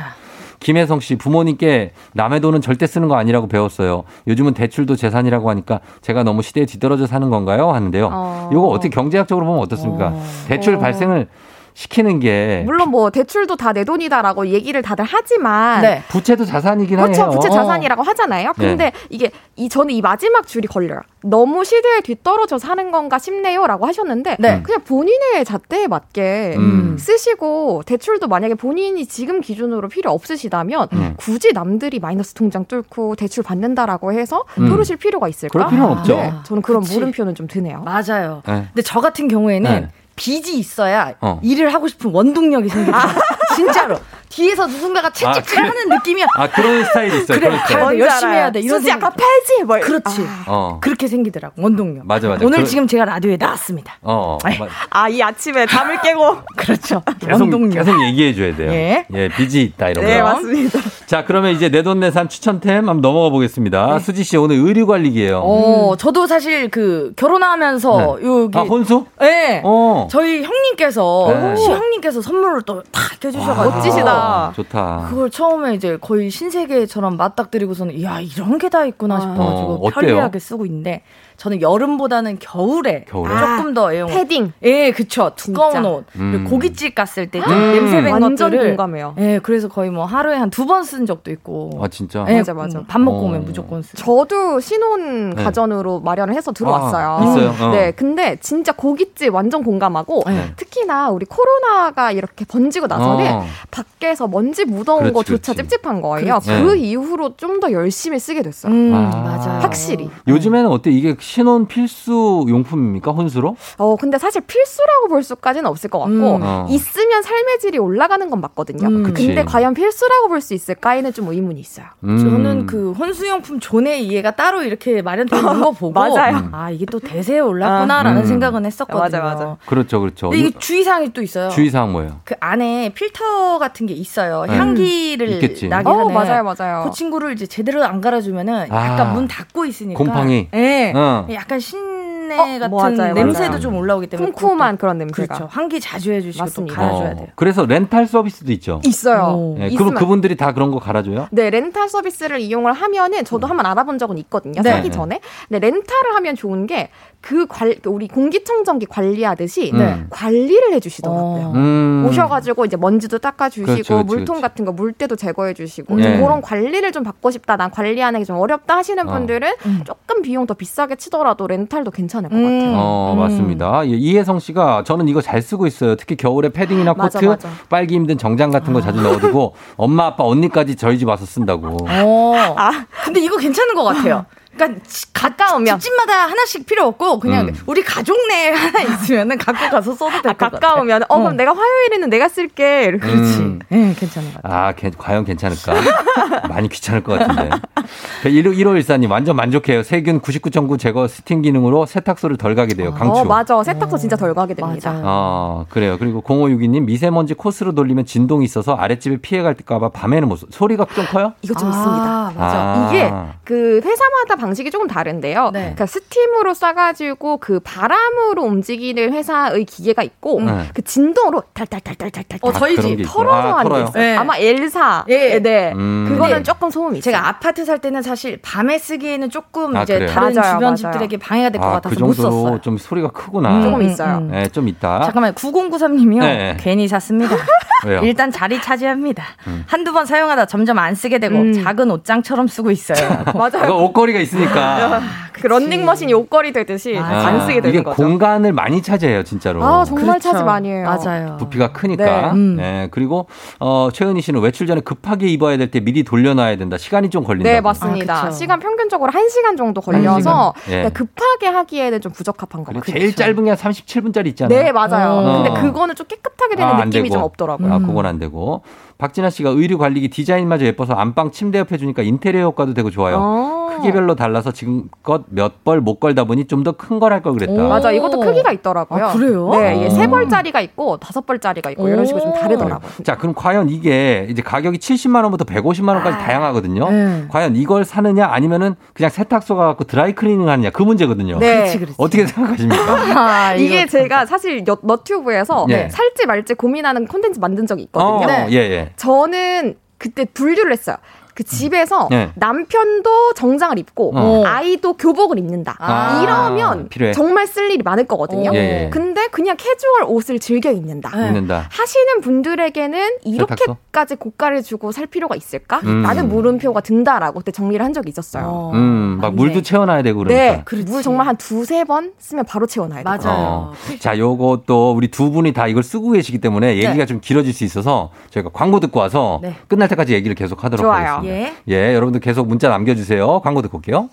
김혜성 씨 부모님께 남의 돈은 절대 쓰는 거 아니라고 배웠어요. 요즘은 대출도 재산이라고 하니까 제가 너무 시대에 뒤떨어져 사는 건가요? 하는데요. 어. 이거 어떻게 경제학적으로 보면 어떻습니까? 대출 어. 발생을 시키는 게 물론 뭐 대출도 다 내 돈이다라고 얘기를 다들 하지만 네. 부채도 자산이긴 그렇죠. 해요. 부채 자산이라고 하잖아요. 네. 근데 이게 이 저는 이 마지막 줄이 걸려요. 너무 시대에 뒤떨어져 사는 건가 싶네요라고 하셨는데 네. 그냥 본인의 잣대에 맞게 음. 쓰시고 대출도 만약에 본인이 지금 기준으로 필요 없으시다면 음. 굳이 남들이 마이너스 통장 뚫고 대출 받는다라고 해서 음. 뚫으실 필요가 있을까? 그럴 필요는 없죠. 저는 그런 그치. 물음표는 좀 드네요. 맞아요. 네. 근데 저 같은 경우에는 네. 빚이 있어야 어. 일을 하고 싶은 원동력이 생겨요. 진짜로. 뒤에서 누군가가 채찍질 그래? 하는 느낌이야. 아 그런 스타일이 있어요. 그래, 스타일. 돼. 열심히 해야 돼. 이런 수지. 아까 팔지 뭐 그렇지. 어. 그렇게 생기더라고. 원동력. 맞아 맞아. 오늘 그런- 지금 제가 라디오에 나왔습니다. 어. 아이, 맞- 아이 아침에 잠을 깨고 그렇죠. 계속, 원동력. 계속 얘기해 줘야 돼요. 예. 빚이 있다 이런 네 거. 맞습니다. 자, 그러면 이제 내돈내산 추천템 한번 넘어가 보겠습니다. 수지 씨 오늘 의류 관리기예요. 네. 어, 저도 사실 그 결혼하면서 네. 여기 아, 혼수? 네. 어. 저희 형님께서 네. 시형님께서 선물을 또다 해주셔가지고 멋지시다. 아, 좋다. 그걸 처음에 이제 거의 신세계처럼 맞닥뜨리고서는 이야 이런 게 다 있구나 싶어가지고 어? 편리하게 쓰고 있는데 저는 여름보다는 겨울에 겨울에? 조금 더 애용. 패딩. 예, 그쵸. 두꺼운 진짜. 옷. 음. 고깃집 갔을 때좀 음. 냄새 밴 완전 것들을. 공감해요. 예, 그래서 거의 뭐 하루에 한 두 번 쓴 적도 있고. 아 진짜. 네, 맞아, 맞아. 음, 밥 먹고 어. 오면 무조건 쓰. 저도 신혼 네. 가전으로 마련을 해서 들어왔어요. 아, 있어요? 어. 네, 근데 진짜 고깃집 완전 공감하고 네. 특히나 우리 코로나가 이렇게 번지고 나서는 어. 밖에서 먼지 묻어온 그렇지, 거조차 그렇지. 찝찝한 거예요. 그렇지. 그 네. 이후로 좀 더 열심히 쓰게 됐어요. 음, 아. 맞아요. 확실히. 요즘에는 어때? 이게 신혼 필수 용품입니까? 혼수로? 어, 근데 사실 필수라고 볼 수까지는 없을 것 같고, 음. 어. 있으면 삶의 질이 올라가는 건 맞거든요. 음. 근데 과연 필수라고 볼 수 있을까에는 좀 의문이 있어요. 음. 저는 그 혼수용품 존에 이해가 따로 이렇게 마련되어 있는 거 보고 맞아요. 음. 아 이게 또 대세에 올랐구나라는 음. 생각은 했었거든요. 맞아, 맞아. 그렇죠, 그렇죠. 근데 이게 주의사항이 또 있어요. 주의사항 뭐예요? 그 안에 필터 같은 게 있어요. 네. 향기를 있겠지. 나게 어, 하는. 맞아요, 맞아요. 그 친구를 이제 제대로 안 갈아주면은 아. 약간 문 닫고 있으니까. 곰팡이. 예. 어. 약간 신내 어, 같은 맞아요, 냄새도 맞아요. 좀 올라오기 때문에. 쿰쿰한 그런 냄새가. 그렇죠. 환기 자주 해주시고 맞습니다. 또 갈아줘야 돼요. 어, 그래서 렌탈 서비스도 있죠. 있어요. 네, 그럼 그분들이 다 그런 거 갈아줘요? 네, 렌탈 서비스를 이용을 하면은 저도 한번 알아본 적은 있거든요. 네. 사기 전에. 근데 렌탈을 하면 좋은 게 그 관, 우리 공기청정기 관리하듯이 네. 관리를 해주시더라고요. 음. 오셔가지고 이제 먼지도 닦아주시고 그렇죠, 그렇죠, 물통 그렇죠. 같은 거 물때도 제거해주시고 네. 그런 관리를 좀 받고 싶다. 난 관리하는 게 좀 어렵다 하시는 어. 분들은 조금 비용 더 비싸게 치더라도 렌탈도 괜찮을 것 음. 같아요. 어, 맞습니다. 예, 이혜성 씨가 저는 이거 잘 쓰고 있어요. 특히 겨울에 패딩이나 맞아, 코트, 맞아. 빨기 힘든 정장 같은 거 자주 넣어두고 엄마, 아빠, 언니까지 저희 집 와서 쓴다고. 어. 아. 근데 이거 괜찮은 것 같아요. 그러니까 지- 가까우면 집집마다 하나씩 필요 없고 그냥 음. 우리 가족 내에 하나 있으면은 갖고 가서 써도 될것 같아요. 가까우면 어, 그럼 내가 화요일에는 내가 쓸게. 이렇게. 음. 예, 괜찮은 것 같아요. 아, 괜- 과연 괜찮을까? 많이 귀찮을 것 같은데. 1514님, 완전 만족해요. 세균 99.9 제거 스팀 기능으로 세탁소를 덜 가게 돼요. 강추. 어, 맞아. 세탁소 진짜 덜 가게 됩니다. 어, 그래요. 그리고 0562님, 미세먼지 코스로 돌리면 진동이 있어서 아랫집에 피해 갈까 봐 밤에는 못, 써. 소리가 좀 커요? 이거 좀 아, 있습니다. 맞아. 이게 아. 그 회사마다 방식이 조금 다른데요. 네. 그러니까 스팀으로 싸가지고 그 바람으로 움직이는 회사의 기계가 있고 네. 그 진동으로 탈탈탈탈탈탈 어, 저희 집? 털어서 아, 하는 게 털어요? 있어요. 네. 아마 엘사. 예. 네. 음. 그거는 근데 조금 소음이 있어요. 제가 아파트 살 때는 사실 밤에 쓰기에는 조금 아, 이제 그래요? 다른 맞아요, 주변 맞아요. 집들에게 방해가 될것 아, 같아서 그못 정도로 썼어요. 좀 소리가 크구나. 조금 음, 있어요. 음. 네, 좀 있다. 잠깐만요. 9093님이요. 네. 괜히 샀습니다. 왜요? 일단 자리 차지합니다. 음. 한두 번 사용하다 점점 안 쓰게 되고 음. 작은 옷장처럼 쓰고 있어요. 맞아요. 옷걸이가 있으니까. 그 런닝머신이 옷걸이 되듯이 맞아. 안 쓰게 되는 이게 거죠. 공간을 많이 차지해요, 진짜로. 아, 정말 그렇죠. 차지 많이 해요. 맞아요. 부피가 크니까. 네. 음. 네, 그리고 어, 최은희 씨는 외출 전에 급하게 입어야 될 때 미리 돌려놔야 된다. 시간이 좀 걸린다. 네, 맞습니다. 아. 시간 평균적으로 1시간 정도 걸려서 시간. 예. 네, 급하게 하기에는 좀 부적합한 것 그리고 같아요. 제일 짧은 게 한 37분짜리 있잖아요. 네, 맞아요. 어. 근데 그거는 좀 깨끗하게 되는 아, 안 느낌이. 좀 없더라고요. 아, 그건 안 되고. 박진아 씨가 의류 관리기 디자인마저 예뻐서 안방 침대 옆에 주니까 인테리어 효과도 되고 좋아요. 어. 크기별로 달라서 지금껏 몇 벌 못 걸다 보니 좀 더 큰 걸 할 걸 그랬다. 오. 맞아, 이것도 크기가 있더라고요. 아, 그래요? 네, 이게 오. 세 벌짜리가 있고 다섯 벌짜리가 있고 이런 식으로 좀 오. 다르더라고요. 자, 그럼 과연 이게 이제 가격이 70만 원부터 150만 원까지 아. 다양하거든요. 네. 과연 이걸 사느냐 아니면은 그냥 세탁소 가갖고 드라이 클리닝 하느냐 그 문제거든요. 네. 그렇지, 그렇지. 어떻게 생각하십니까? 아, 이게 제가 사실 너, 너튜브에서 네. 살지 말지 고민하는 콘텐츠 만든 적이 있거든요. 어, 예, 예. 저는 그때 분류를 했어요. 그 집에서 네. 남편도 정장을 입고 어. 아이도 교복을 입는다. 아, 이러면 필요해. 정말 쓸 일이 많을 거거든요. 예, 예. 근데 그냥 캐주얼 옷을 즐겨 입는다. 네. 입는다. 하시는 분들에게는? 이렇게까지 고가를 주고 살 필요가 있을까? 음. 라는 물음표가 든다라고 그때 정리를 한 적이 있었어요. 어, 음, 막 맞네. 물도 채워놔야 되고 그러니까. 네, 물 정말 한 두세 번 쓰면 바로 채워놔야 돼요. 맞아요. 어. 자, 요것도 우리 두 분이 다 이걸 쓰고 계시기 때문에 얘기가 네. 좀 길어질 수 있어서 저희가 광고 듣고 와서 네. 끝날 때까지 얘기를 계속 하도록 좋아요. 하겠습니다. 예. 예, 여러분들 계속 문자 남겨주세요. 광고 듣고 올게요.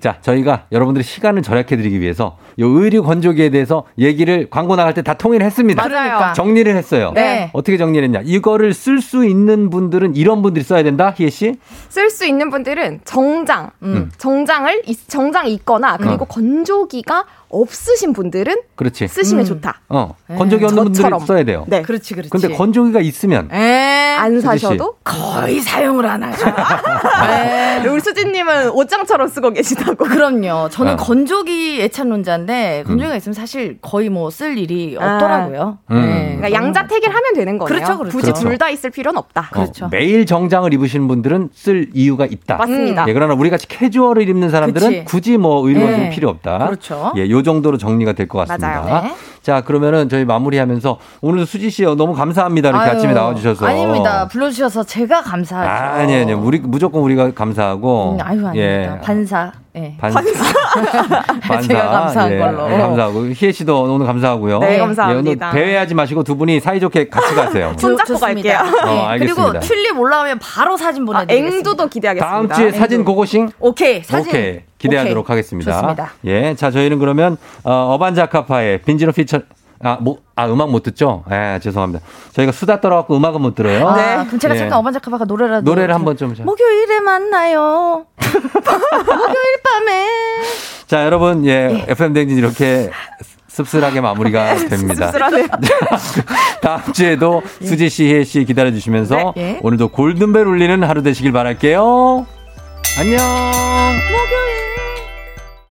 자, 저희가 여러분들의 시간을 절약해드리기 위해서 요 의류 건조기에 대해서 얘기를 광고 나갈 때 다 통일을 했습니다. 맞아요. 정리를 했어요. 네. 어떻게 정리를 했냐. 이거를 쓸 수 있는 분들은 이런 분들이 써야 된다, 희애 씨? 쓸 수 있는 분들은 정장, 음. 정장을 있- 정장이 있거나 그리고 어. 건조기가 없으신 분들은 그렇지. 쓰시면 음. 좋다. 어, 네. 건조기 없는 분들은. 써야 돼요. 네. 그렇지, 그렇지. 근데 건조기가 있으면 에안 수지 씨. 사셔도 거의 사용을 안 하죠. 에. 우리 수진 님은 옷장처럼 쓰고 계시다고. 그럼요. 저는 어. 건조기 애찬론자 인데 건조기가 있으면 사실 거의 뭐 쓸 일이 아. 없더라고요. 음. 네. 그러니까 양자택일 하면 되는 거예요. 그렇죠, 그렇죠. 굳이 그렇죠. 둘다 있을 필요는 없다. 어, 그렇죠. 매일 정장을 입으시는 분들은 쓸 이유가 있다. 맞습니다. 예, 그러나 우리 같이 캐주얼을 입는 사람들은 그치. 굳이 뭐 의류가 네. 필요 없다. 그렇죠. 예, 요 정도로 정리가 될 것 같습니다. 맞아요. 네. 자, 그러면은 저희 마무리하면서 오늘 수지 씨 너무 감사합니다. 이렇게 아유, 아침에 나와주셔서. 아닙니다. 불러주셔서 제가 감사하죠. 아니, 아니, 우리, 무조건 우리가 감사하고. 음, 아유, 아닙니다. 반사. 예. 반- 반사. 제가 감사한 예, 걸로. 예, 감사하고. 희애 씨도 오늘 감사하고요. 네, 예, 감사합니다. 오늘 배회하지 마시고 두 분이 사이좋게 같이 가세요. 손잡고. 갈게요. 어, 알겠습니다. 그리고 튤립 올라오면 바로 사진 아, 보내드리겠습니다. 앵두도 기대하겠습니다. 다음 주에 사진 고고싱? 오케이 사진. 오케이. 기대하도록 오케이. 하겠습니다. 좋습니다. 예. 자, 저희는 그러면, 어, 어반자카파의 빈지노 피처, 아, 뭐, 아, 음악 못 듣죠? 예, 죄송합니다. 저희가 수다 떨어갖고 음악은 못 들어요. 아, 그럼 제가 예. 잠깐 어반자카바가 노래라도 노래를 한 번 좀. 자. 목요일에 만나요. 목요일 밤에. 자, 여러분, 예, FM 댕진 이렇게 씁쓸하게 마무리가 됩니다. 다음 주에도 수지 씨, 혜씨 기다려주시면서 네, 예. 오늘도 골든벨 울리는 하루 되시길 바랄게요. 안녕! 목요일